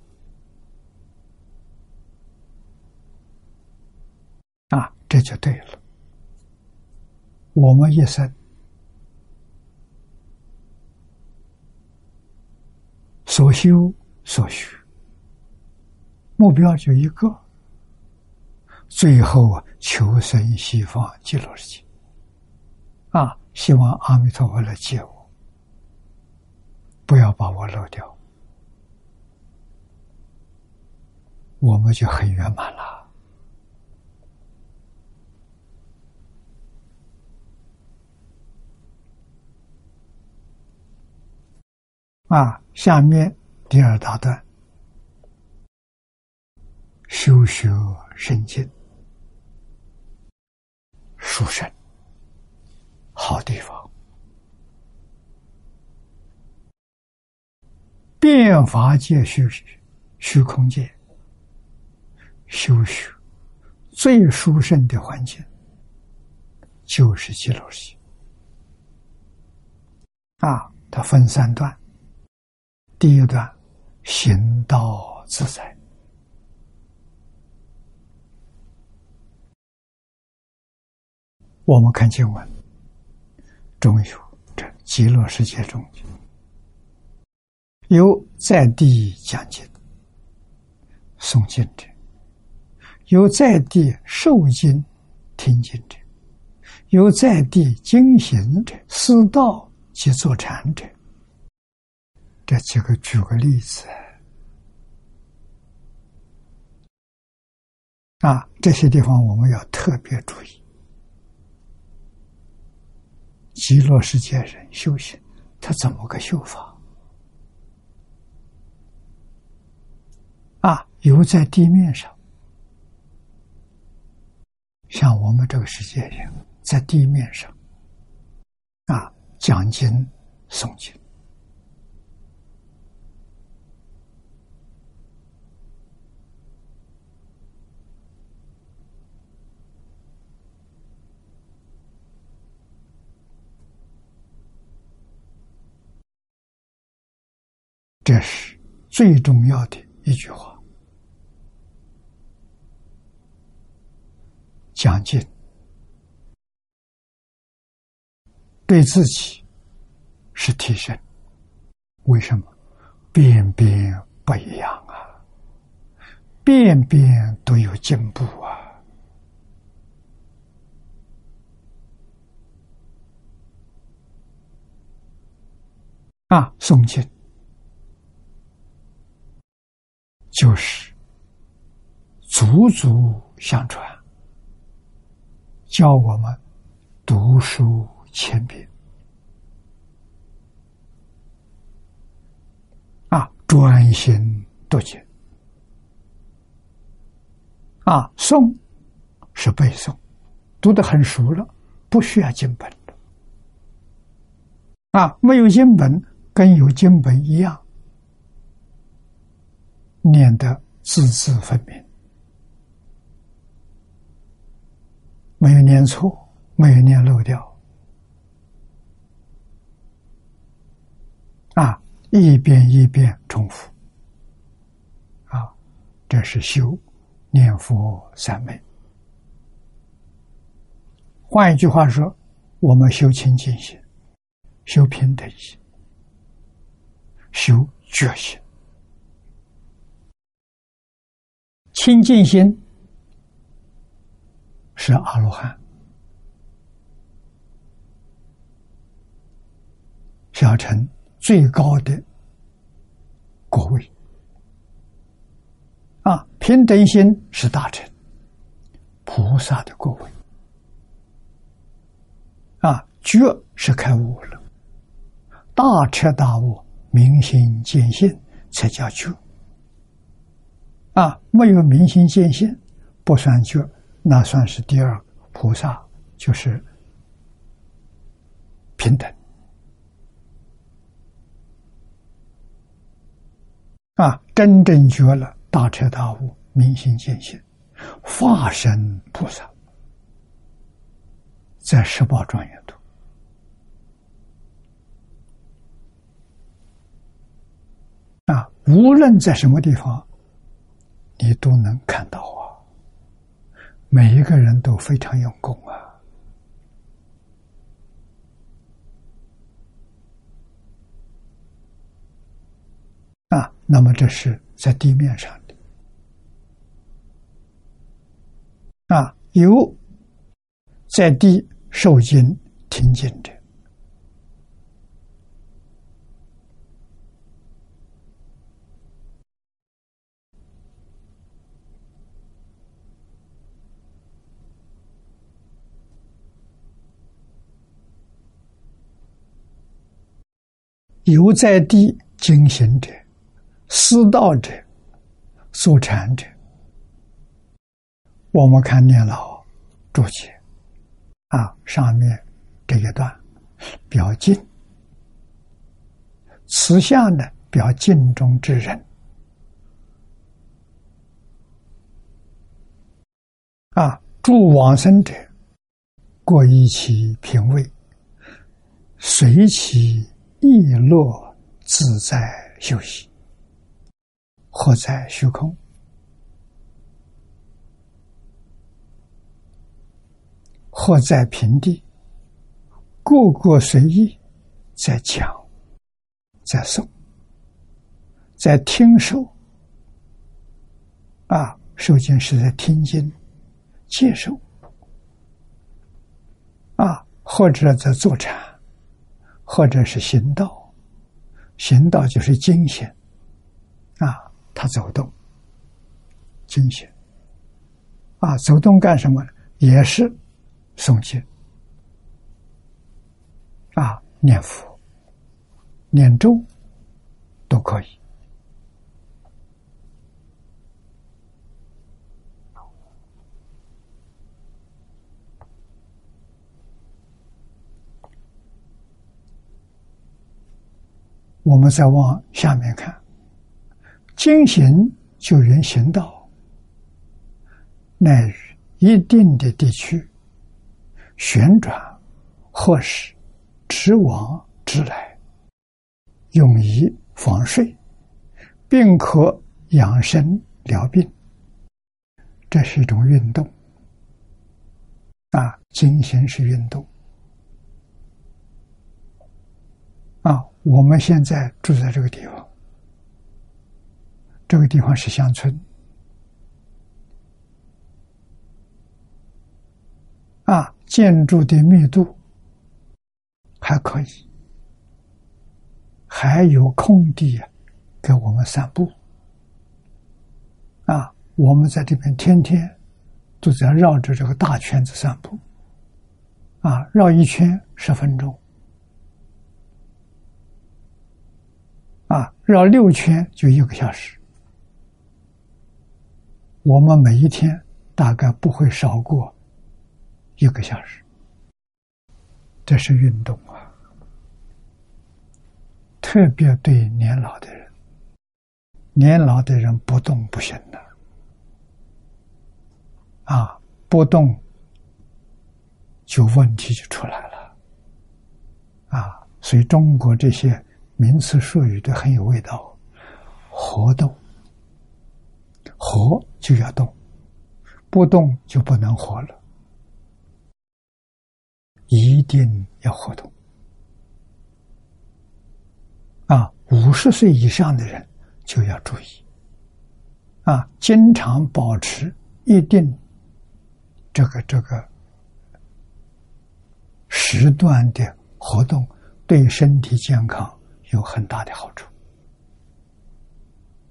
啊，这就对了。我们一生所修所学，目标就一个。最后啊，求生西方极乐世界，啊，希望阿弥陀佛来接我，不要把我漏掉，我们就很圆满了。啊，下面第二大段，修学圣经。书生，好地方，变法界虚虚空界，修学最殊胜的环境，就是极乐世界。啊，它分三段，第一段行道自在。我们看经文，中有这极乐世界中有在地讲经、诵经者，有在地受经、听经者，有在地经行者、思道及坐禅者。这几个举个例子啊，这些地方我们要特别注意。极乐世界人修行，他怎么个修法？啊，游在地面上，像我们这个世界一样，在地面上，啊，讲经诵经，这是最重要的一句话。讲经对自己是提升，为什么？边边不一样啊，边边都有进步啊！啊，诵经就是祖祖相传。教我们读书千遍啊，专心读经啊，诵是背诵，读得很熟了，不需要经本啊，没有经本跟有经本一样，念得字字分明。没有念错，没有念漏掉，啊，一遍一遍重复，啊，这是修念佛三昧。换一句话说，我们修清净心，修平等心，修觉心，清净心。是阿罗汉，小乘最高的果位啊！平等心是大乘菩萨的果位啊！觉是开悟了，大彻大悟、明心见性才叫觉啊！没有明心见性，不算觉。那算是第二菩萨，就是平等啊！真正觉了大彻大悟、明心见性，化身菩萨，在十八庄严土啊，无论在什么地方，你都能看到啊。每一个人都非常用功啊！啊，那么这是在地面上的啊，有在地受经听经者。有在地经行者、思道者、坐禅者，我们看念老注解啊，上面这一段表敬，此下呢表敬中之人啊，助往生者过一其品位，随其。亦落自在休息，或在虚空，或在平地，个个随意，在讲，在诵，在听受，啊，受经是在听经、接受，啊，或者在坐禅，或者是行道，行道就是精神，啊，他走动，精神，啊，走动干什么？也是诵经，啊，念佛、念咒都可以。我们再往下面看，经行就人行道，乃于一定的地区旋转，或是直往直来，用以防睡，并可养生疗病。这是一种运动啊，经行是运动。啊，我们现在住在这个地方，这个地方是乡村，啊，建筑的密度还可以，还有空地给我们散步，啊，我们在这边天天都在绕着这个大圈子散步，啊，绕一圈十分钟。啊，绕六圈就一个小时。我们每一天大概不会少过一个小时，这是运动啊。特别对年老的人，年老的人不动不行的，啊，不动就问题就出来了，啊，所以中国这些。名词术语都很有味道，活动，活就要动，不动就不能活了，一定要活动。啊，五十岁以上的人就要注意，啊，经常保持一定这个这个时段的活动，对身体健康。有很大的好处，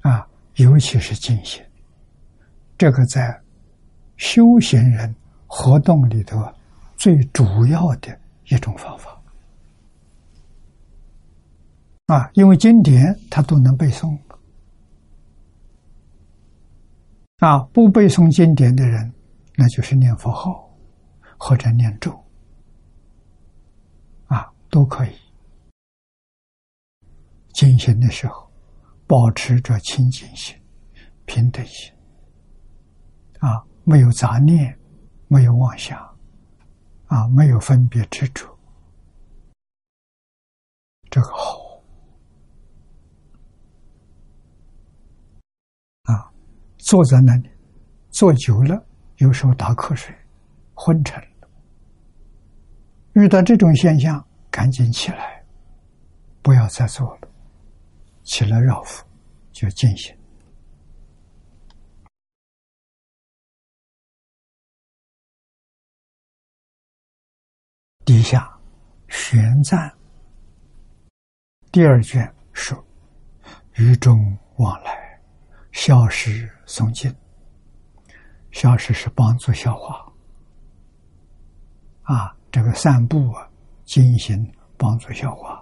啊，尤其是静心，这个在修行人活动里头最主要的一种方法，啊，因为经典它都能背诵，啊，不背诵经典的人，那就是念佛号或者念咒，啊，都可以。进行的时候，保持着清净心、平等心，啊，没有杂念，没有妄想，啊，没有分别执着，这个好，啊，坐在那里，坐久了，有时候打瞌睡，昏沉，遇到这种现象，赶紧起来，不要再坐了。起来绕腹，就进行。底下玄赞第二卷说：“于中往来，消失诵经。消失是帮助消化。啊，这个散步啊，进行帮助消化。”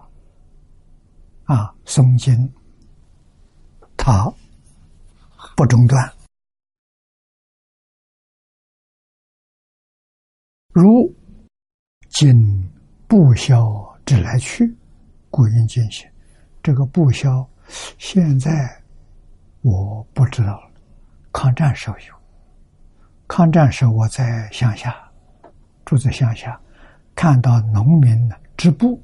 啊，诵经，它不中断。如今不消之来去，故应进行。这个不消，现在我不知道了。抗战时候有，抗战时候我在乡下，住在乡下，看到农民织布，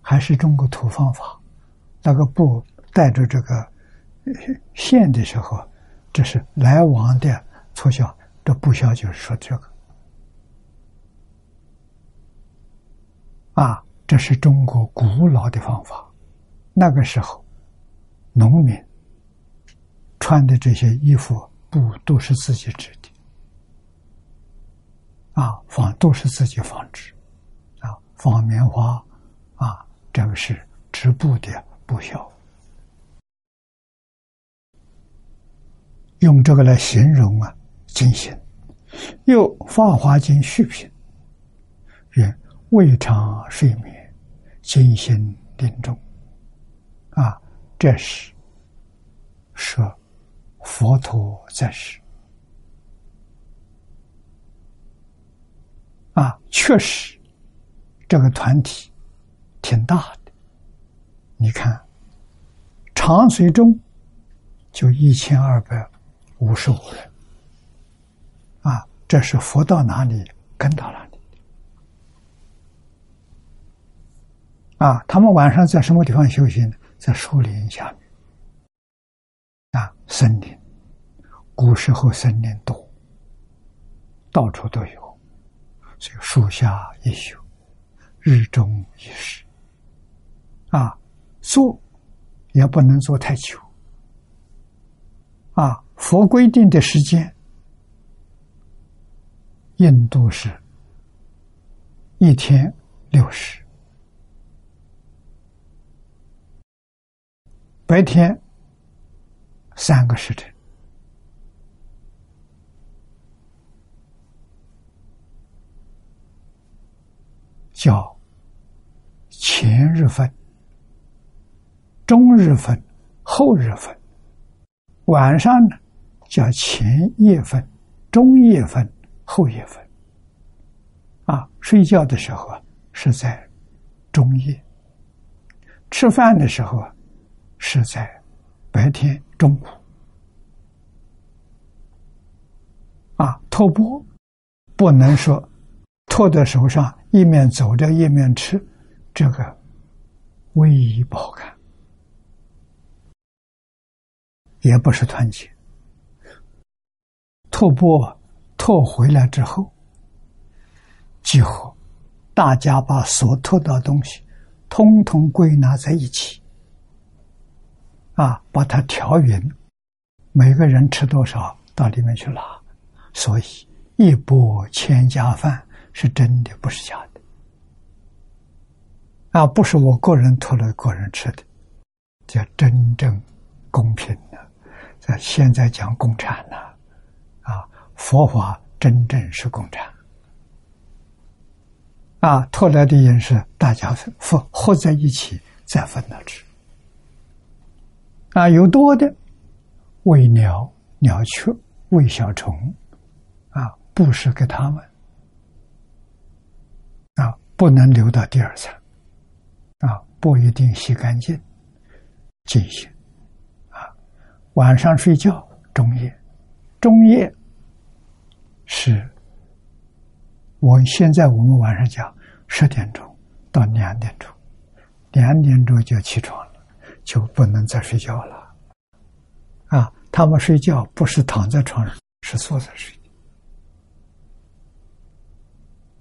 还是中国土方法。那个布带着这个线的时候，这是来往的促销。这布销就是说这个啊，这是中国古老的方法。那个时候，农民穿的这些衣服布都是自己织的，啊，纺都是自己纺织，啊，纺棉花，啊，这个是织布的布效。用这个来形容啊，精心。又《法华经》续品，曰：未尝睡眠，精心定中。啊，这是说佛陀在世。啊，确实，这个团体挺大的。你看，长随中就一千二百五十五人。啊，这是佛到哪里跟到哪里。啊，他们晚上在什么地方修行？在树林下面。啊，森林，古时候森林多，到处都有，所以树下一宿，日中一时。啊，坐也不能坐太久。啊，佛规定的时间。印度是一天六十，白天三个时辰，叫前日分、中日分、后日分；晚上呢，叫前夜分、中夜分。后夜分，啊，睡觉的时候啊是在中夜，吃饭的时候啊是在白天中午，啊，托钵不能说托在手上一面走着一面吃，这个威仪不好看。也不是团结，托钵。拖回来之后，几乎大家把所吐的东西通通归纳在一起，啊，把它调匀，每个人吃多少到里面去拿，所以一钵千家饭是真的，不是假的，啊，不是我个人托了个人吃的，叫真正公平，在现在讲共产了。啊佛法真正是共产啊！托来的人是大家分合在一起再分了吃啊！有多的喂鸟、鸟雀、喂小虫啊，布施给他们啊，不能留到第二餐啊，不一定洗干净进行。晚上睡觉中夜，中夜。是，我现在我们晚上讲十点钟到两点钟，两点钟就要起床了，就不能再睡觉了。啊，他们睡觉不是躺在床上，是坐在睡。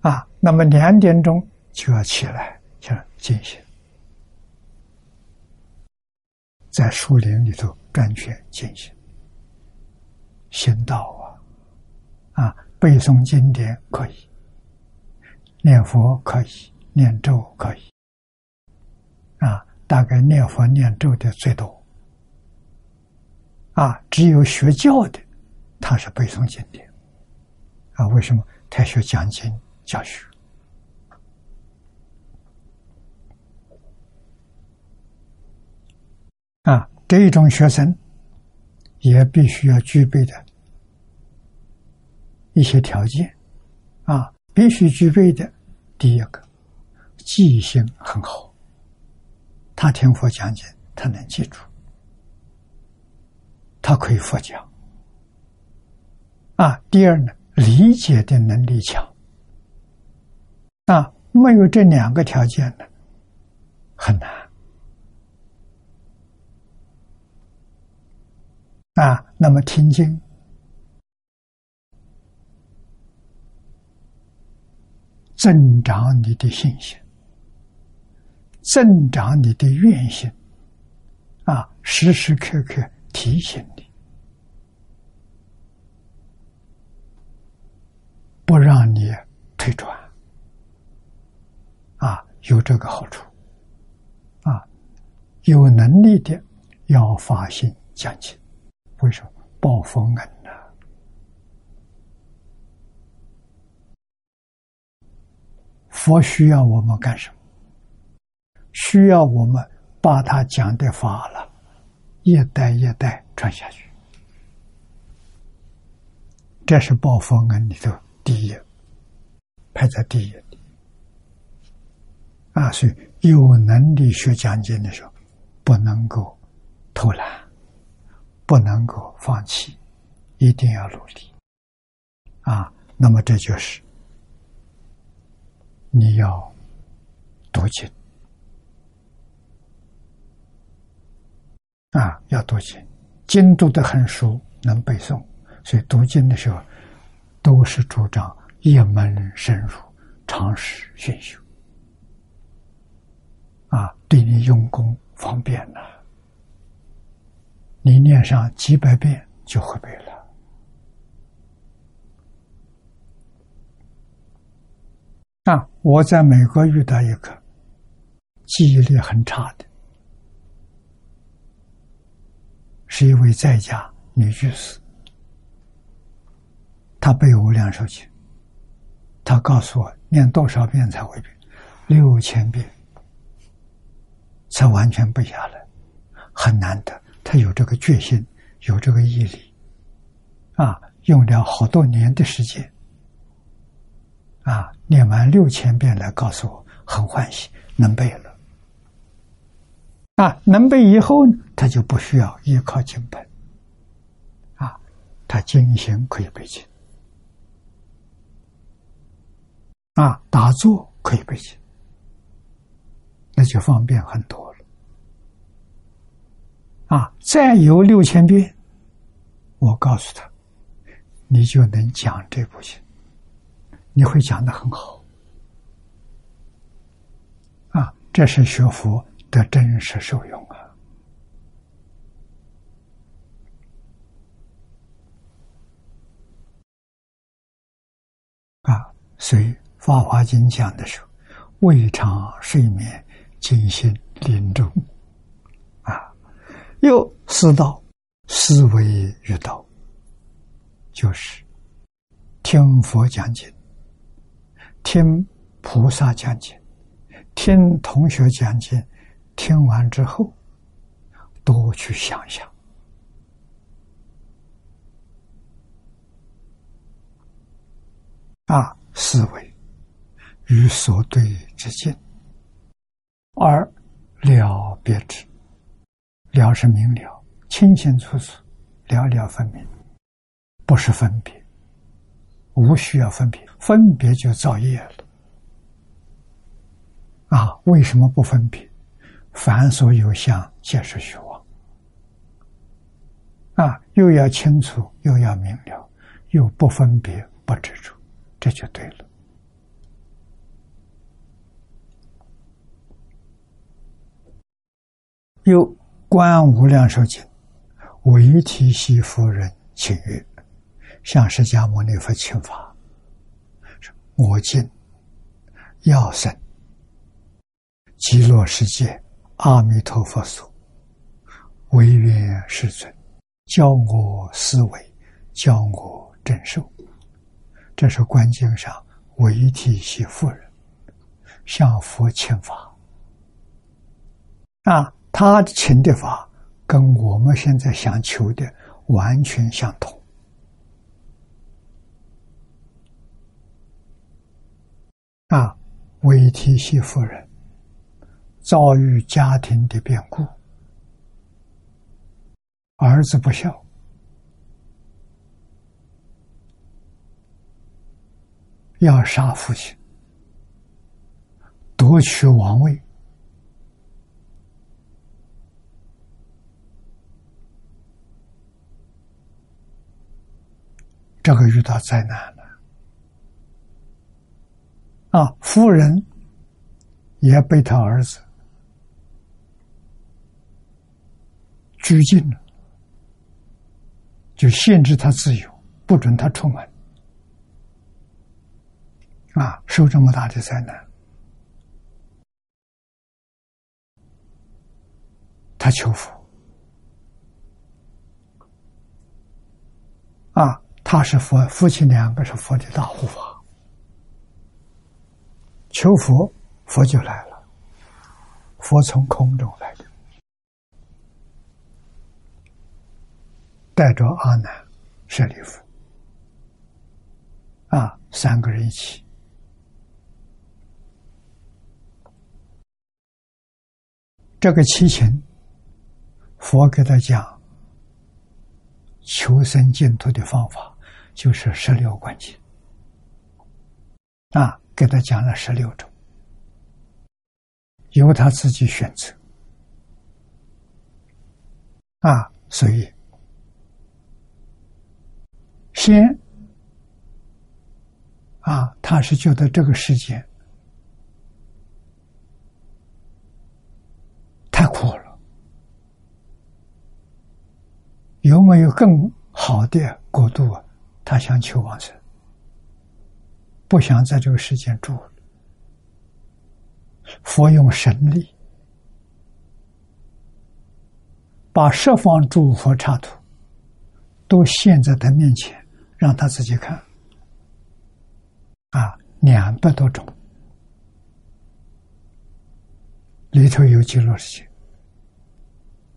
啊，那么两点钟就要起来，就进行，在树林里头安全进行行道。啊，啊背诵经典可以，念佛可以，念咒可以。啊，大概念佛念咒的最多。啊，只有学教的，他是背诵经典。啊，为什么？他学讲经教学。啊，这一种学生也必须要具备的。一些条件，啊，必须具备的。第一个，记忆性很好，他听佛讲解，他能记住，他可以佛讲。啊，第二呢，理解的能力强。啊，没有这两个条件呢，很难。啊，那么听经增长你的信心，增长你的愿心，啊，时时刻刻提醒你，不让你退转，啊，有这个好处，啊，有能力的要发心讲经。为什么报佛恩呢？佛需要我们干什么？需要我们把他讲的法了，一代一代传下去。这是报佛恩里头第一，排在第一。啊，所以有能力学讲经的时候，不能够偷懒，不能够放弃，一定要努力。啊，那么这就是你要读经啊，要读经，经读得很熟，能背诵。所以读经的时候，都是主张一门深入，长时熏修，啊，对你用功方便了。你念上几百遍就会背了。啊，我在美国遇到一个记忆力很差的，是一位在家女居士。他背无量寿经，他告诉我念多少遍才会背？六千遍才完全背下来，很难得。他有这个决心，有这个毅力，啊，用了好多年的时间，啊，念完六千遍来告诉我，很欢喜，能背了。啊，能背以后呢，他就不需要依靠经本，啊，他精行可以背经。啊，打坐可以背经，那就方便很多。啊，再有六千遍，我告诉他，你就能讲这部经，你会讲的很好。啊，这是学佛的真实受用啊！啊，所以。《法华经》讲的时候，未尝睡眠，静心临终，又四道思维遇道，就是听佛讲经，听菩萨讲经，听同学讲经，听完之后，多去想想，啊，思维。与所对之境，而了别之。了是明了，清清楚楚，了了分明，不是分别，无需要分别，分别就造业了。啊，为什么不分别？凡所有相，皆是虚妄。啊，又要清楚，又要明了，又不分别，不执着，这就对了。又观无量寿经，唯提系夫人请曰：“向释迦牟尼佛请法，我今要生极乐世界阿弥陀佛所，唯愿世尊教我思维，教我正受。”这是观经上唯提系夫人向佛请法啊。他请的法跟我们现在想求的完全相同。啊，韦提西夫人遭遇家庭的变故，儿子不孝，要杀父亲，夺取王位。这个遇到灾难了。啊！夫人也被他儿子拘禁了，就限制他自由，不准他出门。啊，受这么大的灾难，他求佛啊，他是佛，夫妻两个是佛的大护法，求佛，佛就来了，佛从空中来的，带着阿难、舍利弗。啊，三个人一起。这个七情，佛给他讲求生净土的方法，就是十六关键啊，给他讲了十六种，由他自己选择啊，所以先啊，他是觉得这个世界。太苦了，有没有更好的国度啊？他想求往生，不想在这个世间住了。佛用神力，把十方诸佛刹土都现在他面前，让他自己看。啊，两百多种，里头有极乐世界。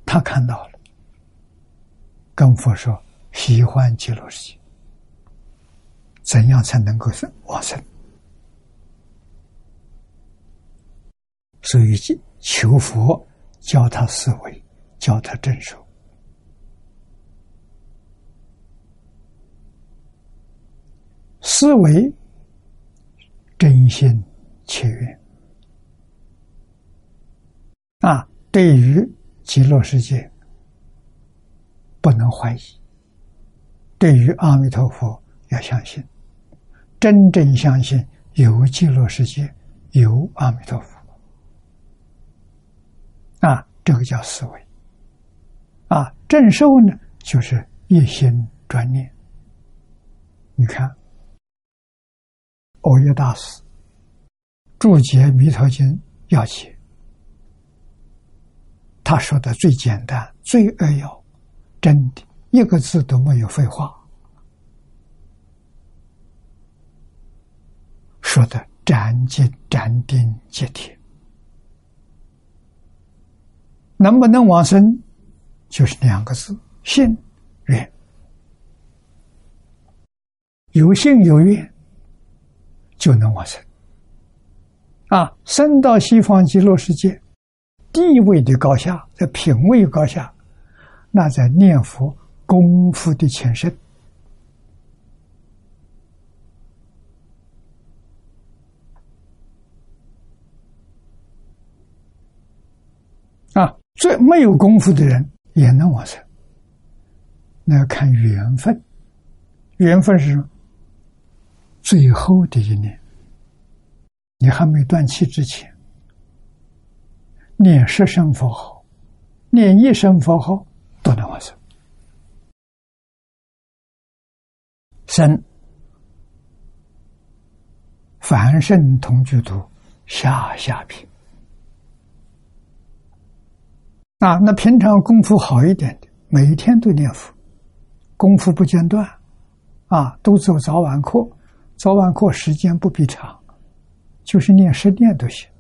他看到了，跟佛说：“喜欢极乐世界，怎样才能够往生？”所以求佛教他思维，教他镇守，思维真心切愿啊，对于。极乐世界不能怀疑，对于阿弥陀佛要相信，真正相信有极乐世界，有阿弥陀佛啊，这个叫思维啊。正受呢，就是一心专念。你看，欧耶大师注解《弥陀经》要解。他说的最简单、最扼要，真的一个字都没有废话，说的斩尽斩钉截铁。能不能往生，就是两个字：信愿。有信有愿，就能往生。啊，生到西方极乐世界。地位的高下，在品位高下，那在念佛功夫的前身啊，最没有功夫的人也能往生，那要看缘分。缘分是最后的一年，你还没断气之前。念十声佛号，念一声佛号都能往生。生凡圣同居土下下品啊，那平常功夫好一点的，每天都念佛，功夫不间断啊，都走早晚课，早晚课时间不必长，就是念十念都行。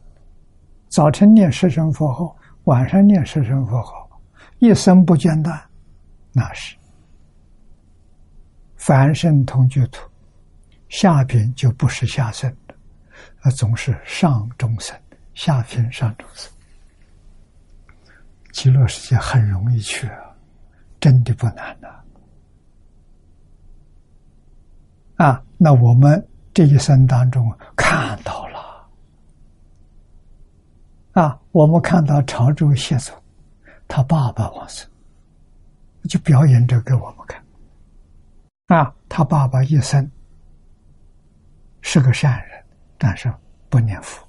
早晨念十声佛号，晚上念十声佛号，一生不间断，那是凡圣同居土。下品就不是下生的，啊，总是上中生，下品上中生。极乐世界很容易去啊，真的不难的。啊，那我们这一生当中看到了。啊，我们看到潮州谢总，他爸爸往生，就表演着给我们看。啊，他爸爸一生是个善人，但是不念佛。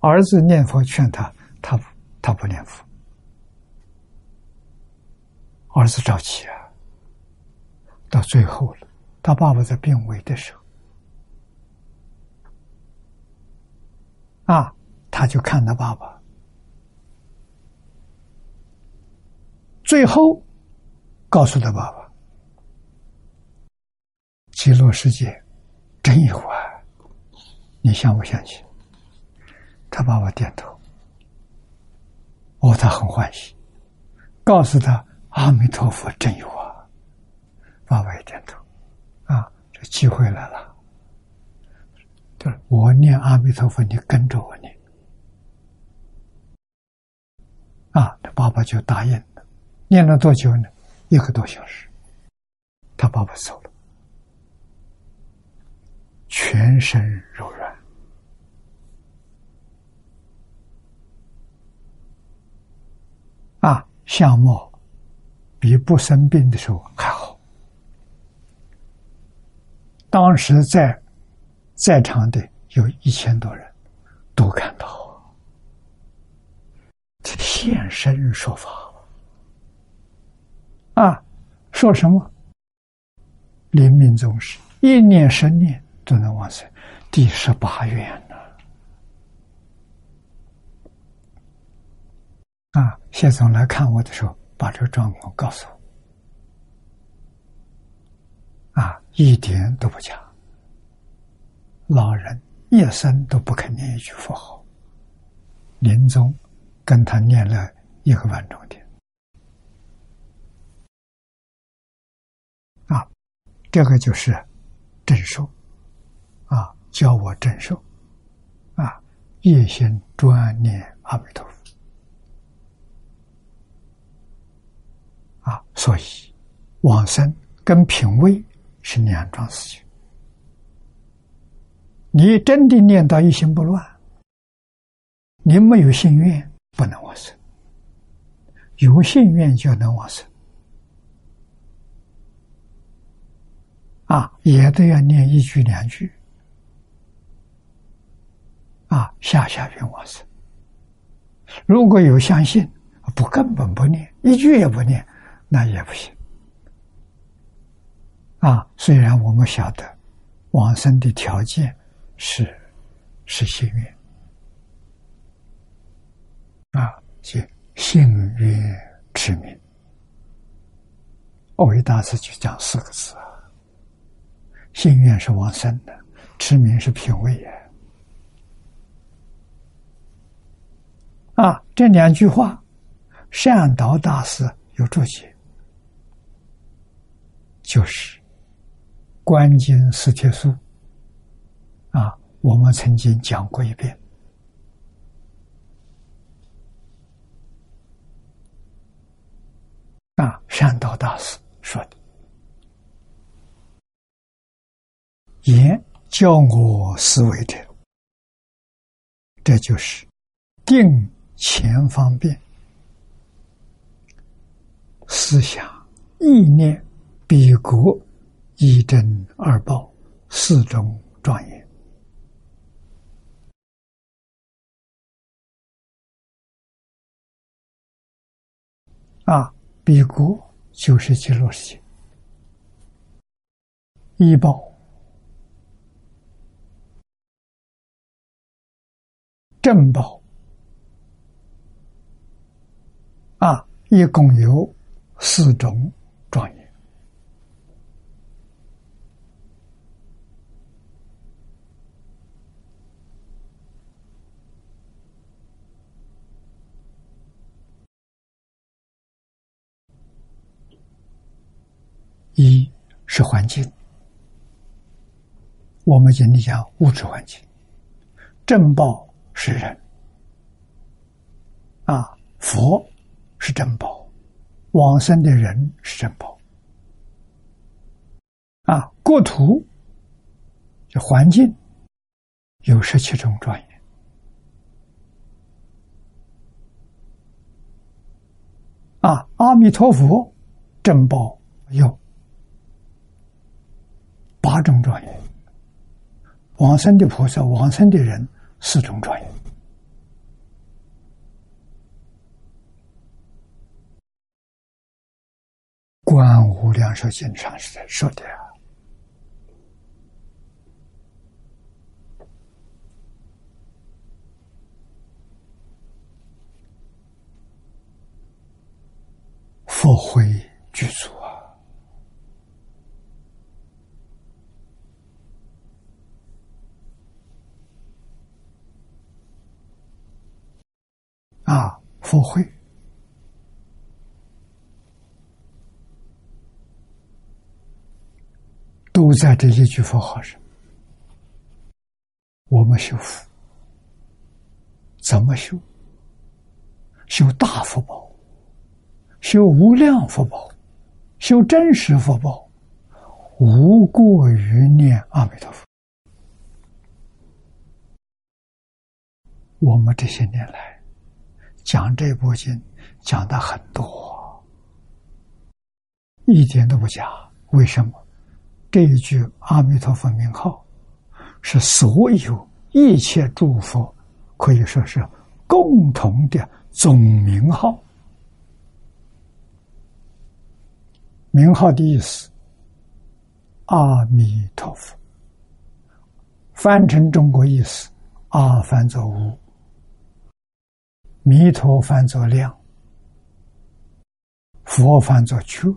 儿子念佛劝他，他不他不念佛。儿子着急啊。到最后了，他爸爸在病危的时候。啊，他就看他爸爸。最后告诉他爸爸。极乐世界真有啊，你相不相信？他爸爸点头。哦，他很欢喜，告诉他：“阿弥陀佛真有啊！”爸爸也点头。啊，这机会来了。对，我念阿弥陀佛，你跟着我念。啊，他爸爸就答应了。念了多久呢？一个多小时。他爸爸走了，全身柔软，啊，相貌比不生病的时候还好。当时在在场的有一千多人，都看到。现身说法啊，说什么？临命终时，一念十念都能往生第十八愿呢。啊，谢总来看我的时候，把这个状况告诉我。啊，一点都不假。老人一生都不肯念一句佛号，临终。跟他念了一个万钟点，啊，这个就是正受，啊，教我正受，啊，一心专念阿弥陀佛，啊，所以往生跟品位是两桩事情。你真的念到一心不乱，你没有心愿。不能往生，有信愿就能往生，啊，也都要念一句两句，啊，下下愿往生。如果有相信，不根本不念，一句也不念，那也不行。啊，虽然我们晓得往生的条件是是心愿。啊，即幸运持名。奥维大师就讲四个字啊：幸运是往生的，痴名是品位也。啊，这两句话，善导大师有注解，就是《观经四帖书》啊，我们曾经讲过一遍。啊，善导大师说的：“言教我思维者，这就是定前方便，思想意念比国一真二报四种庄严啊。”比国就是极乐世界，医报正报啊，一共有四种庄严。一是环境，我们今天讲物质环境，正报是人，啊，佛是正报，往生的人是正报，啊，国土就环境有十七种庄严，啊，阿弥陀佛正报有。八种庄严，往生的菩萨、往生的人四种庄严。观无量寿经上是在说的啊，佛会具足啊！啊，佛会都在这一句佛号上。我们修福，怎么修？修大福报。修无量福报，修真实福报，无过于念阿弥陀佛。我们这些年来讲这部经讲的很多，一点都不假。为什么？这一句阿弥陀佛名号是所有一切诸佛可以说是共同的总名号。名号的意思，阿弥陀佛。翻成中国意思，阿翻作无，弥陀翻作量，佛翻作觉。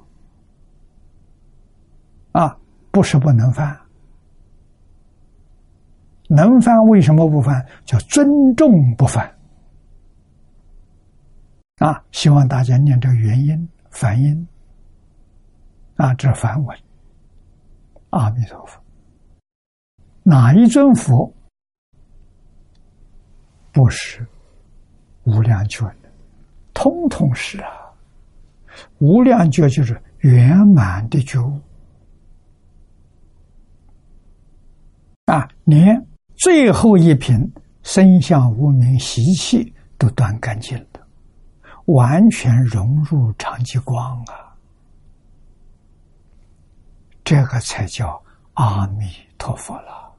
啊，不是不能翻，能翻为什么不翻？叫尊重不翻。啊，希望大家念这个原因、反音。啊，这梵文，阿弥陀佛，哪一尊佛不是无量觉的？通通是啊，无量觉就是圆满的觉悟啊，连最后一品身相无名习气都断干净了，完全融入常寂光啊。这个才叫阿弥陀佛了，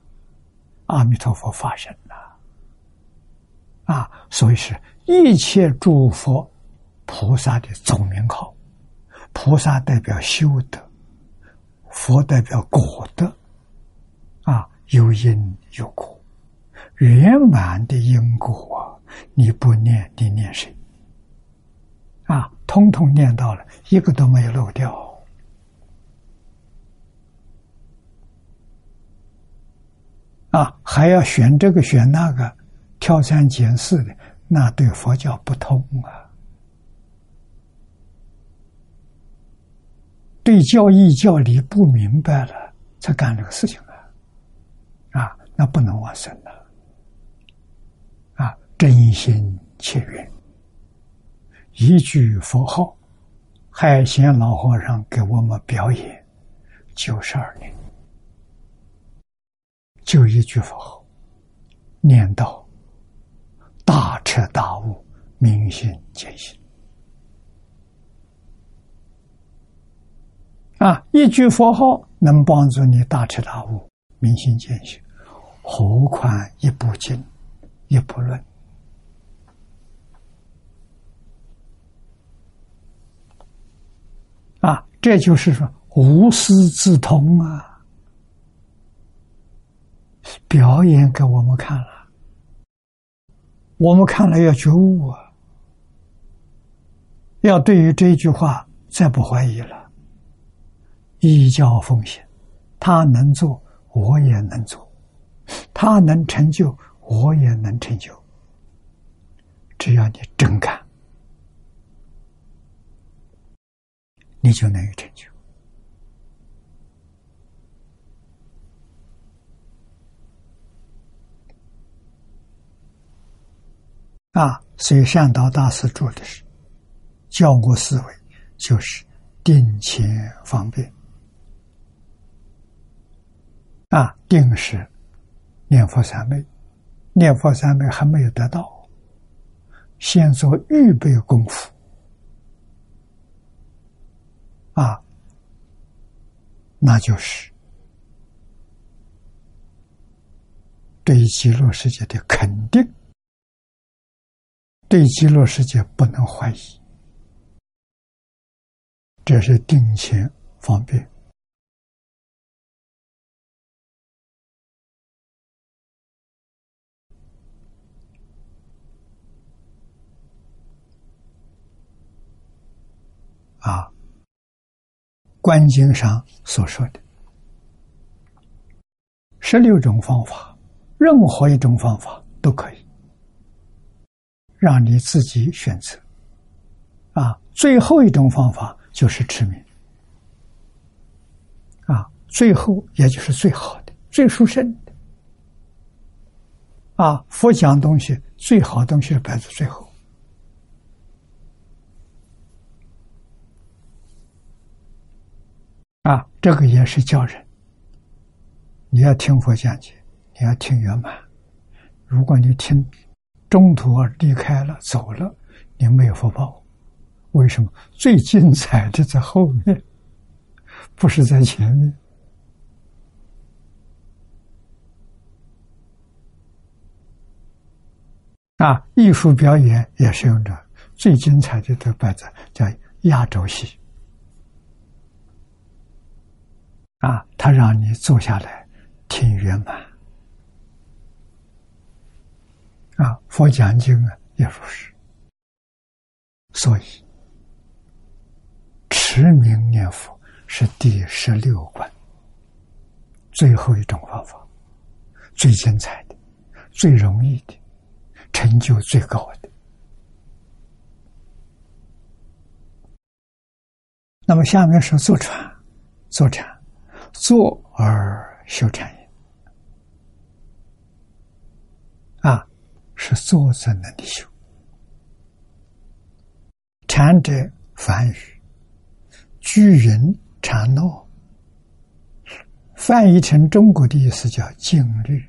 阿弥陀佛发生了，啊，所以是一切诸佛菩萨的总名号，菩萨代表修德，佛代表果德，啊，有因有果，圆满的因果啊，你不念，你念谁？啊，通通念到了，一个都没有漏掉。啊，还要选这个选那个，挑三拣四的，那对佛教不通啊！对教义教理不明白了，才干这个事情！那不能往生了！啊，真心切愿，一句佛号，海贤老和尚给我们表演九十二年。就一句佛号，念到大彻大悟、明心见性啊！一句佛号能帮助你大彻大悟、明心见性，何况一部经、一部论啊！这就是说无师自通啊！表演给我们看了，我们看了要觉悟啊，要对于这句话再不怀疑了，依教奉献，他能做，我也能做；他能成就，我也能成就。只要你真干，你就能有成就。啊，所以善导大师做的是教我思维，就是定前方便。啊，定是念佛三昧，念佛三昧还没有得到，先做预备功夫。啊，那就是对极乐世界的肯定。对极乐世界不能怀疑，这是定前方便啊，观经上所说的十六种方法，任何一种方法都可以，让你自己选择。啊，最后一种方法就是持名。啊，最后也就是最好的、最殊胜的。啊，佛讲东西最好东西摆在最后。啊，这个也是教人。你要听佛讲解，你要听圆满。如果你听中途而离开了、走了，你没有福报。为什么？最精彩的在后面，不是在前面。啊，艺术表演也是用着最精彩的都摆在叫压轴戏。啊，他让你坐下来听圆满。啊，佛讲经啊也如是。所以，持名念佛是第十六关，最后一种方法，最精彩的，最容易的，成就最高的。那么下面是坐禅，坐禅。坐而修禅也，啊，是坐在那里修。禅者，梵语，居人禅乐，翻译成中国的意思叫静虑，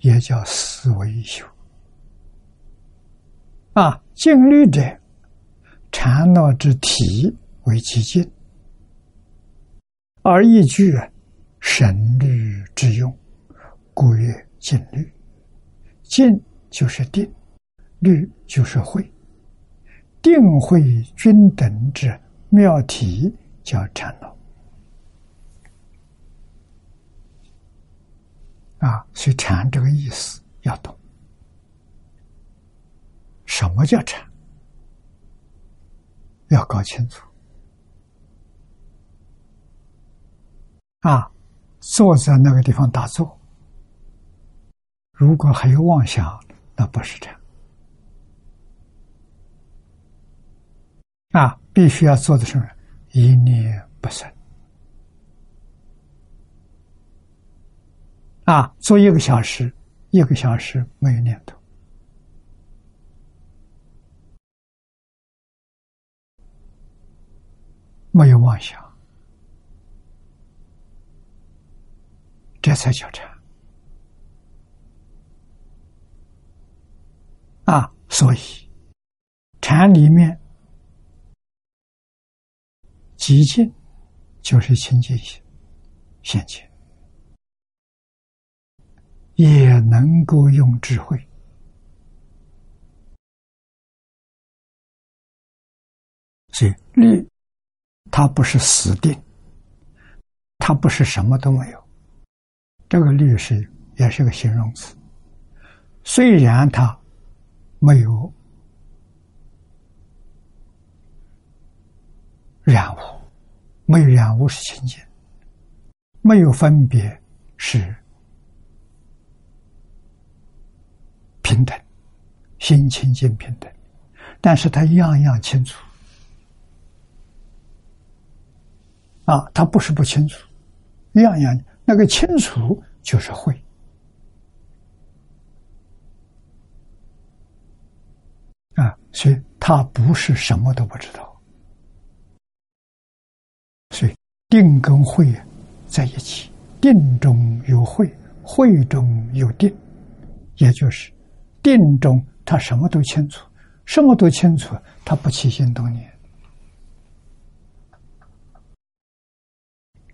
也叫思维修。啊，静虑者，禅乐之体为其静。而一句啊神律之用，故曰静虑。静就是定，虑就是慧。定慧均等之妙体，叫禅道。啊，所以禅这个意思要懂。什么叫禅？要搞清楚。啊，坐在那个地方打坐，如果还有妄想，那不是这样。啊，必须要做的是一念不生。啊，做一个小时，一个小时没有念头，没有妄想。这才叫禅啊！所以禅里面极静就是清净心现前，也能够用智慧，所以律它不是死定，它不是什么都没有。这个律师也是个形容词，虽然他没有染污，没有染污是清净，没有分别是平等，心清净平等，但是他样样清楚啊，他不是不清楚，样样。那个清楚就是会啊，所以他不是什么都不知道，所以定跟会在一起，定中有会，会中有定，也就是定中他什么都清楚，什么都清楚，他不起心动念，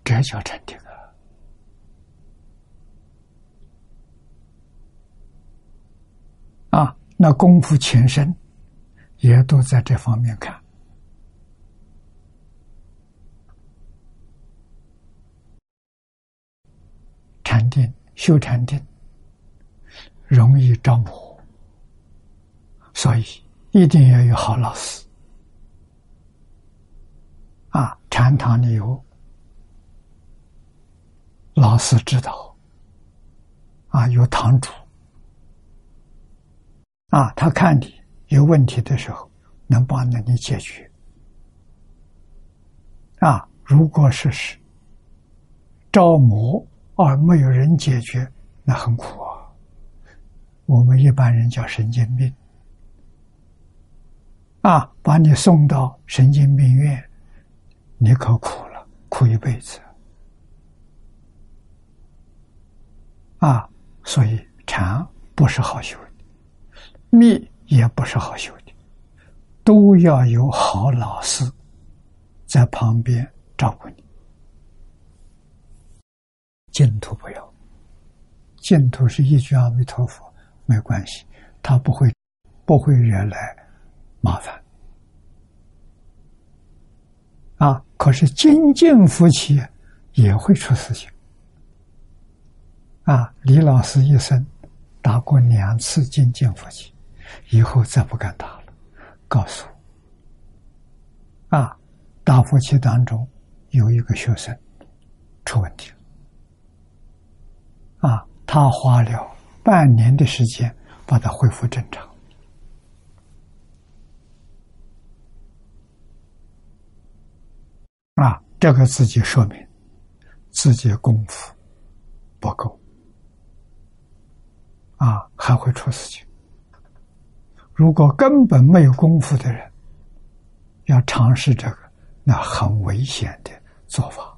这叫禅定。啊，那功夫前身也都在这方面看。禅定修禅定容易着魔，所以一定要有好老师。啊禅堂里有老师指导，啊，有堂主，啊，他看你有问题的时候，能帮着你解决。啊，如果是是招魔而没有人解决，那很苦啊。我们一般人叫神经病。啊，把你送到神经病院，你可苦了，苦一辈子。啊，所以禅不是好修的，密也不是好修的，都要有好老师在旁边照顾你。净土不要，净土是一句阿弥陀佛，没关系，他不会不会惹来麻烦。啊，可是精进夫妻也会出事情。啊，李老师一生打过两次精进夫妻，以后再不敢打了。告诉，啊，打夫妻当中有一个学生出问题了，啊，他花了半年的时间把他恢复正常。啊，这个自己说明自己功夫不够，啊，还会出事情。如果根本没有功夫的人，要尝试这个，那很危险的做法，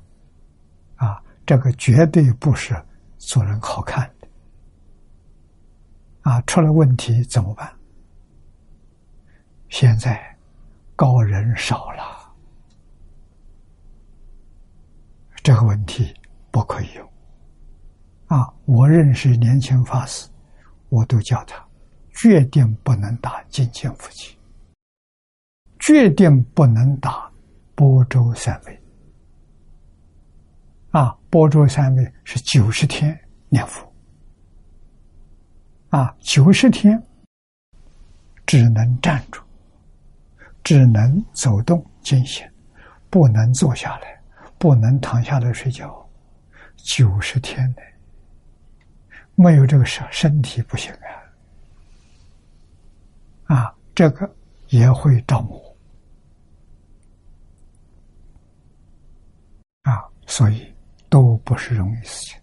啊，这个绝对不是做人好看的，啊，出了问题怎么办？现在高人少了。这个问题不可以用啊！我认识年轻法师，我都叫他决定不能打金钱夫妻，决定不能打波州三昧啊！波州三昧是九十天念佛啊，九十天只能站住，只能走动进行，不能坐下来。不能躺下来睡觉，九十天内没有这个身身体不行啊！啊，这个也会着魔啊，所以都不是容易事情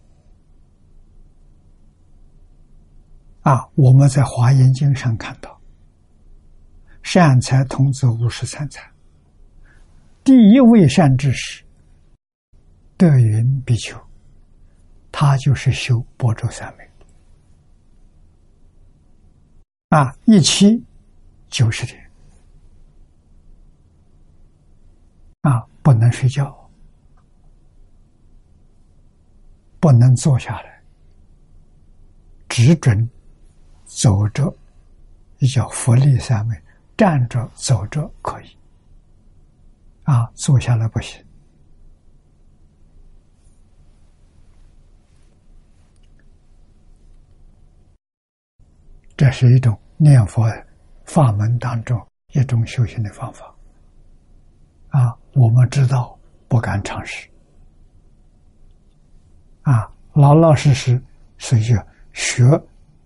啊。我们在《华严经》上看到，善财童子五十三财，第一位善知识。德云比丘，他就是修波州三昧啊，一期九十天啊，不能睡觉，不能坐下来，只准走着，也叫佛力三昧，站着走着可以，啊，坐下来不行。这是一种念佛法门当中一种修行的方法，啊，我们知道不敢尝试，啊，老老实实，所以学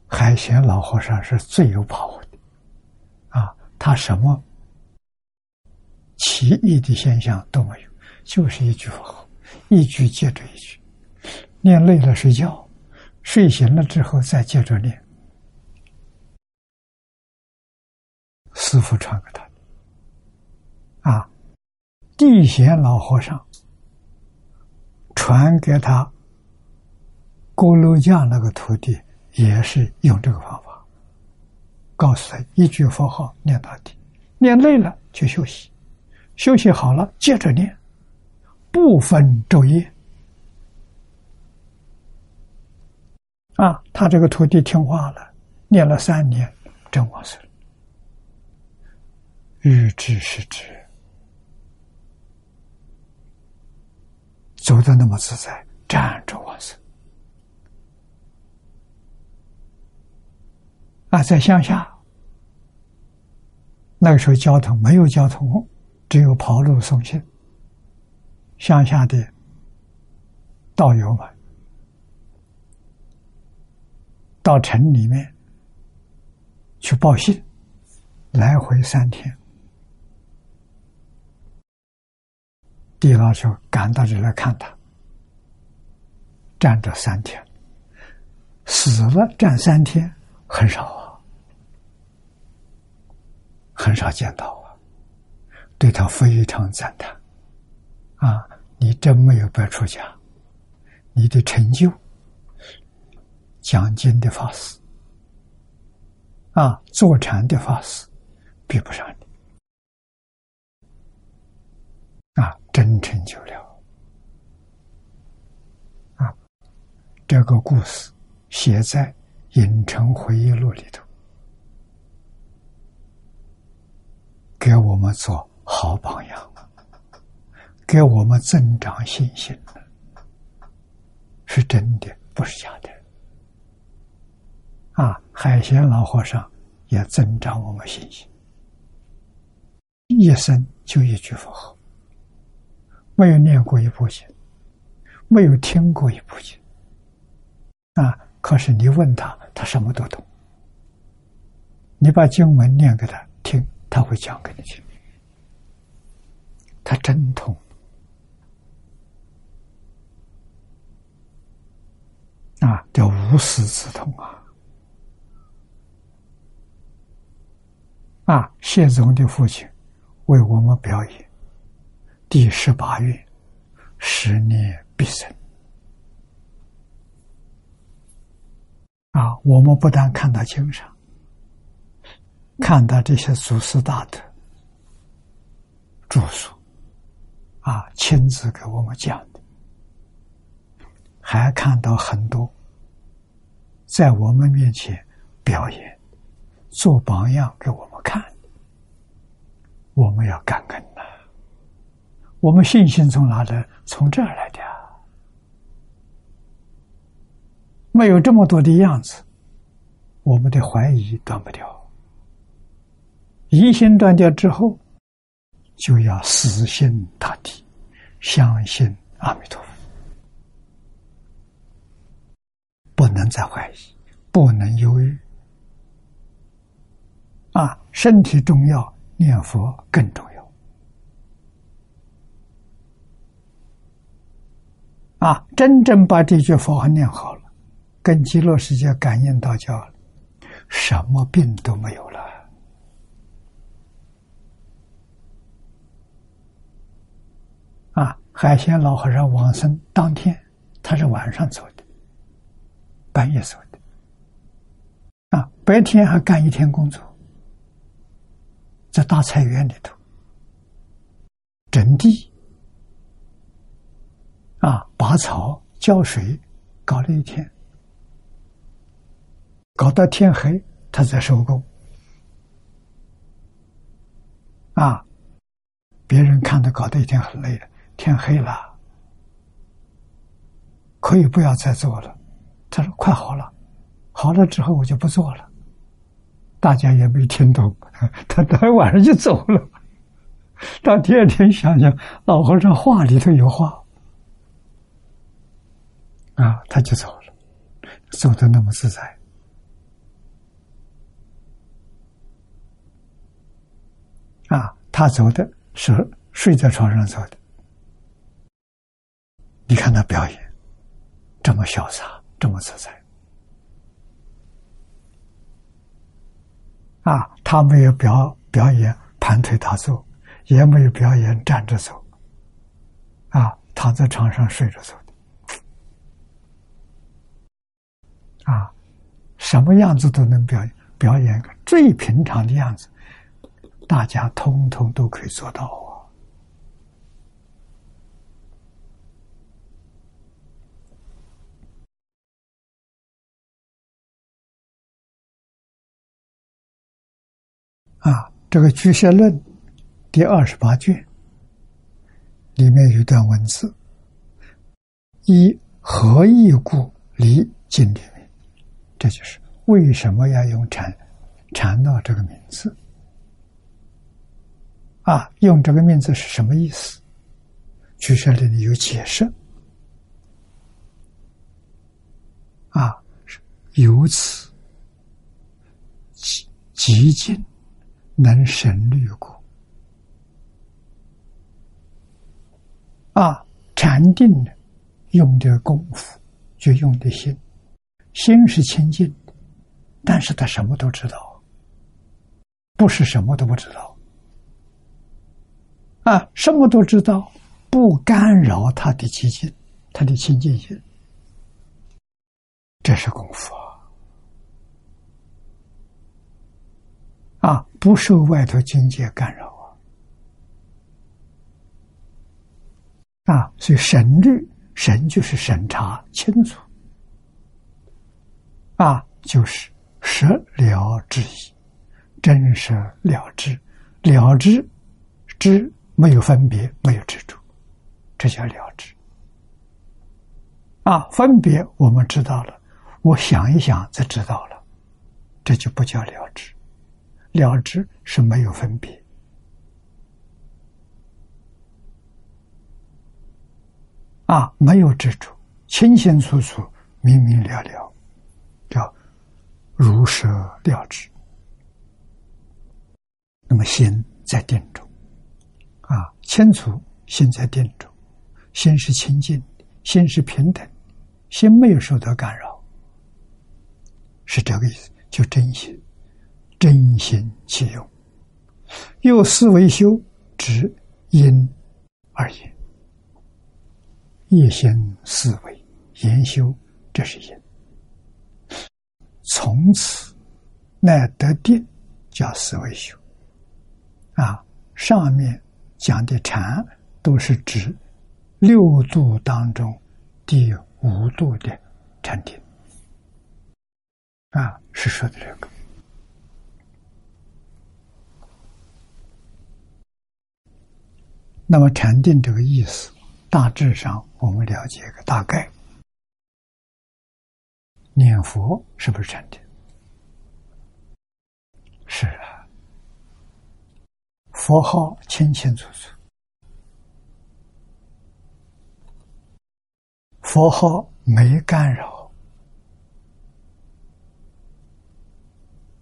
海贤老和尚是最有把握的，啊，他什么奇异的现象都没有，就是一句佛号，一句接着一句，念累了睡觉，睡醒了之后再接着念。师傅传给他的，啊，地贤老和尚传给他锅炉匠那个徒弟，也是用这个方法，告诉他一句佛号念到底，念累了就休息，休息好了接着念，不分昼夜。啊，他这个徒弟听话了，念了三年，真往生了。欲知是知，走的那么自在，站着往生。啊，在乡下，那个时候交通没有交通，只有跑路送信。乡下的道友们到城里面去报信，来回三天。地老就赶到这来看他，站着三天，死了站三天很少啊，很少见到啊，对他非常赞叹，啊，你真没有白出家，你的成就，讲经的法师，啊，坐禅的法师，比不上你。啊，真成就了！啊，这个故事写在《影城回忆录》里头，给我们做好榜样，给我们增长信心是真的，不是假的。啊，海贤老和尚也增长我们信心，一生就一句佛号。没有念过一部经，没有听过一部经，啊！可是你问他，他什么都懂。你把经文念给他听，他会讲给你听。他真通啊，叫无师自通啊！啊，谢总的父亲为我们表演。第十八愿，十年必生。啊，我们不但看到经上，看到这些祖师大德著述，啊，亲自给我们讲的，还看到很多在我们面前表演、做榜样给我们看，我们要感恩。我们信心从哪来？从这儿来的。没有这么多的样子，我们的怀疑断不掉。疑心断掉之后，就要死心塌地，相信阿弥陀佛，不能再怀疑，不能犹豫。啊，身体重要，念佛更重要。啊，真正把这句佛号念好了，跟极乐世界感应道交了，什么病都没有了。啊，海鲜老和尚往生当天，他是晚上走的，半夜走的。啊，白天还干一天工作，在大菜园里头整地。啊，拔草、浇水，搞了一天，搞到天黑，他才收工。啊，别人看他搞得一天很累了，天黑了，可以不要再做了。他说：“快好了，好了之后我就不做了。”大家也没听懂，他当晚上就走了。到第二天想想，老和尚话里头有话。啊，他就走了，走的那么自在。啊，他走的是睡在床上走的。你看他表演，这么潇洒，这么自在。啊，他没有表表演盘腿打坐，也没有表演站着走。啊，躺在床上睡着走。啊，什么样子都能表，表演个最平常的样子，大家通通都可以做到啊！啊，这个《居士论》第二十八卷里面有一段文字：“一何义故离经里。”这就是为什么要用禅禅道这个名字啊？用这个名字是什么意思？居士里有解释啊，由此极极尽能省略过啊，禅定的用的功夫就用的心，心是清净，但是他什么都知道，不是什么都不知道啊，什么都知道。不干扰他的寂静，他的清净心，这是功夫啊！啊，不受外头境界干扰啊！啊，所以审律，审就是审查清楚，啊，就是实了之意，真实了之，了之，之没有分别，没有执着。这叫了之啊！分别我们知道了，我想一想就知道了，这就不叫了之。了之是没有分别啊，没有执着，清清楚楚、明明了了，如实了之。那么心在定中啊，清楚心在定中。心是清净，心是平等，心没有受到干扰，是这个意思。就真心，真心其用，又思维修，指因而言，一心思维研修，这是因。从此乃得定，叫思维修。啊，上面讲的禅都是指。六度当中，第五度的禅定啊，是说的这个。那么禅定这个意思，大致上我们了解个大概。念佛是不是真的？是啊，佛号清清楚楚。佛号没干扰，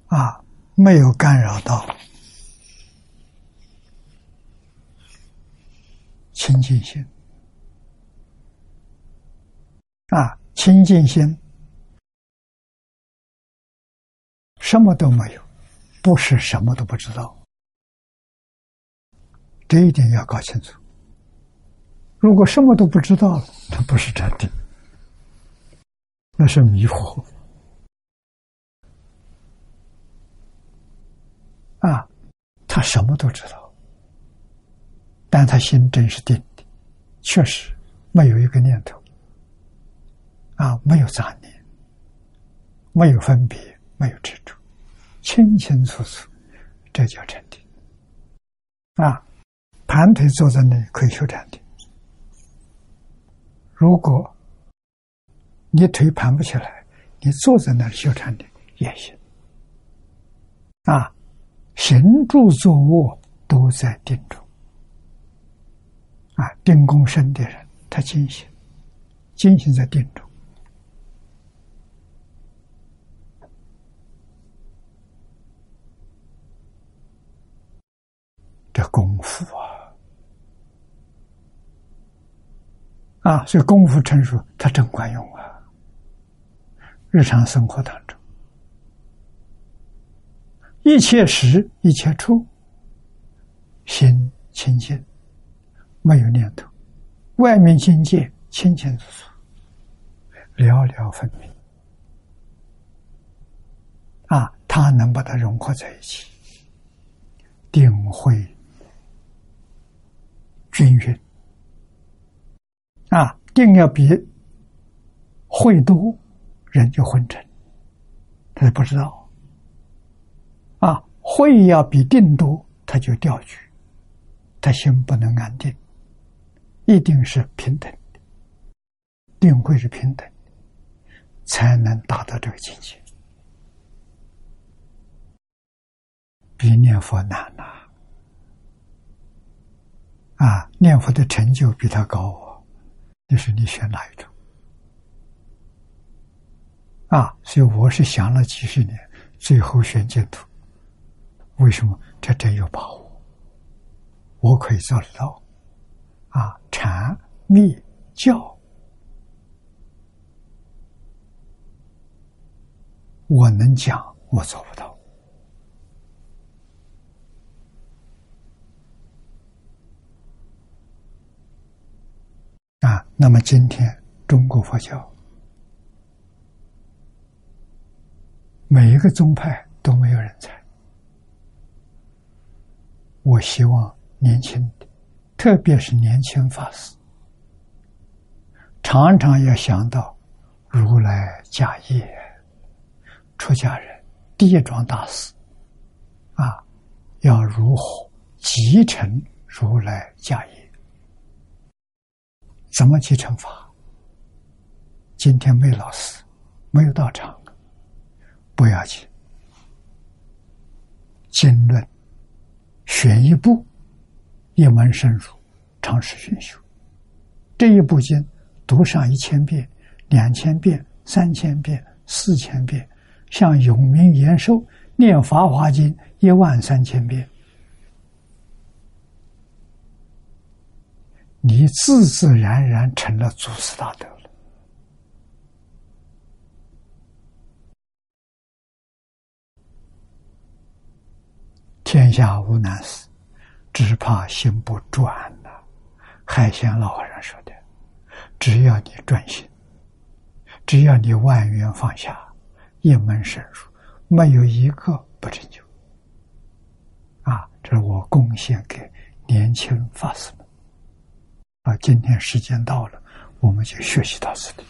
啊，没有干扰到清净心，啊，清净心什么都没有，不是什么都不知道，这一点要搞清楚。如果什么都不知道了，那不是禅定，那是迷惑。啊，他什么都知道，但他心真是定的，确实没有一个念头，啊，没有杂念，没有分别，没有执着，清清楚楚，这叫禅定。啊，盘腿坐在那里可以修禅定。如果你腿盘不起来，你坐在那修禅定也行。啊，行住坐卧都在定中。啊，定功深的人，他精行，进行在定中。这功夫啊！啊，所以功夫成熟，它真管用啊！日常生活当中，一切时一切处，心清净，没有念头，外面境界清清楚楚，寥寥分明。啊，它能把它融合在一起，定会均匀。啊，定要比会多，人就昏沉，他就不知道。啊，会要比定多，他就掉举，他心不能安定，一定是平等的，定会是平等，才能达到这个境界。比念佛难呐！啊念佛的成就比他高啊，就是你选哪一种？啊，所以我是想了几十年，最后选净土。为什么？这真有把握，我可以做得到。啊，禅、密、教，我能讲，我做不到。啊，那么今天中国佛教每一个宗派都没有人才，我希望年轻的，特别是年轻法师，常常要想到如来家业、出家人、地庄大师，啊，要如何继承如来家业？怎么去惩罚？今天没老师，没有到场，不要紧。经论选一部，一门深入，长时熏修。这一部经读上一千遍、两千遍、三千遍、四千遍，像永明延寿念《法华经》一万三千遍。你自自然然成了祖师大德了。天下无难事，只怕心不转呐。海鲜老和尚说的：“只要你专心，只要你万缘放下，一门深入，没有一个不成就。”啊，这是我贡献给年轻法师。啊，今天时间到了，我们就学习到这里。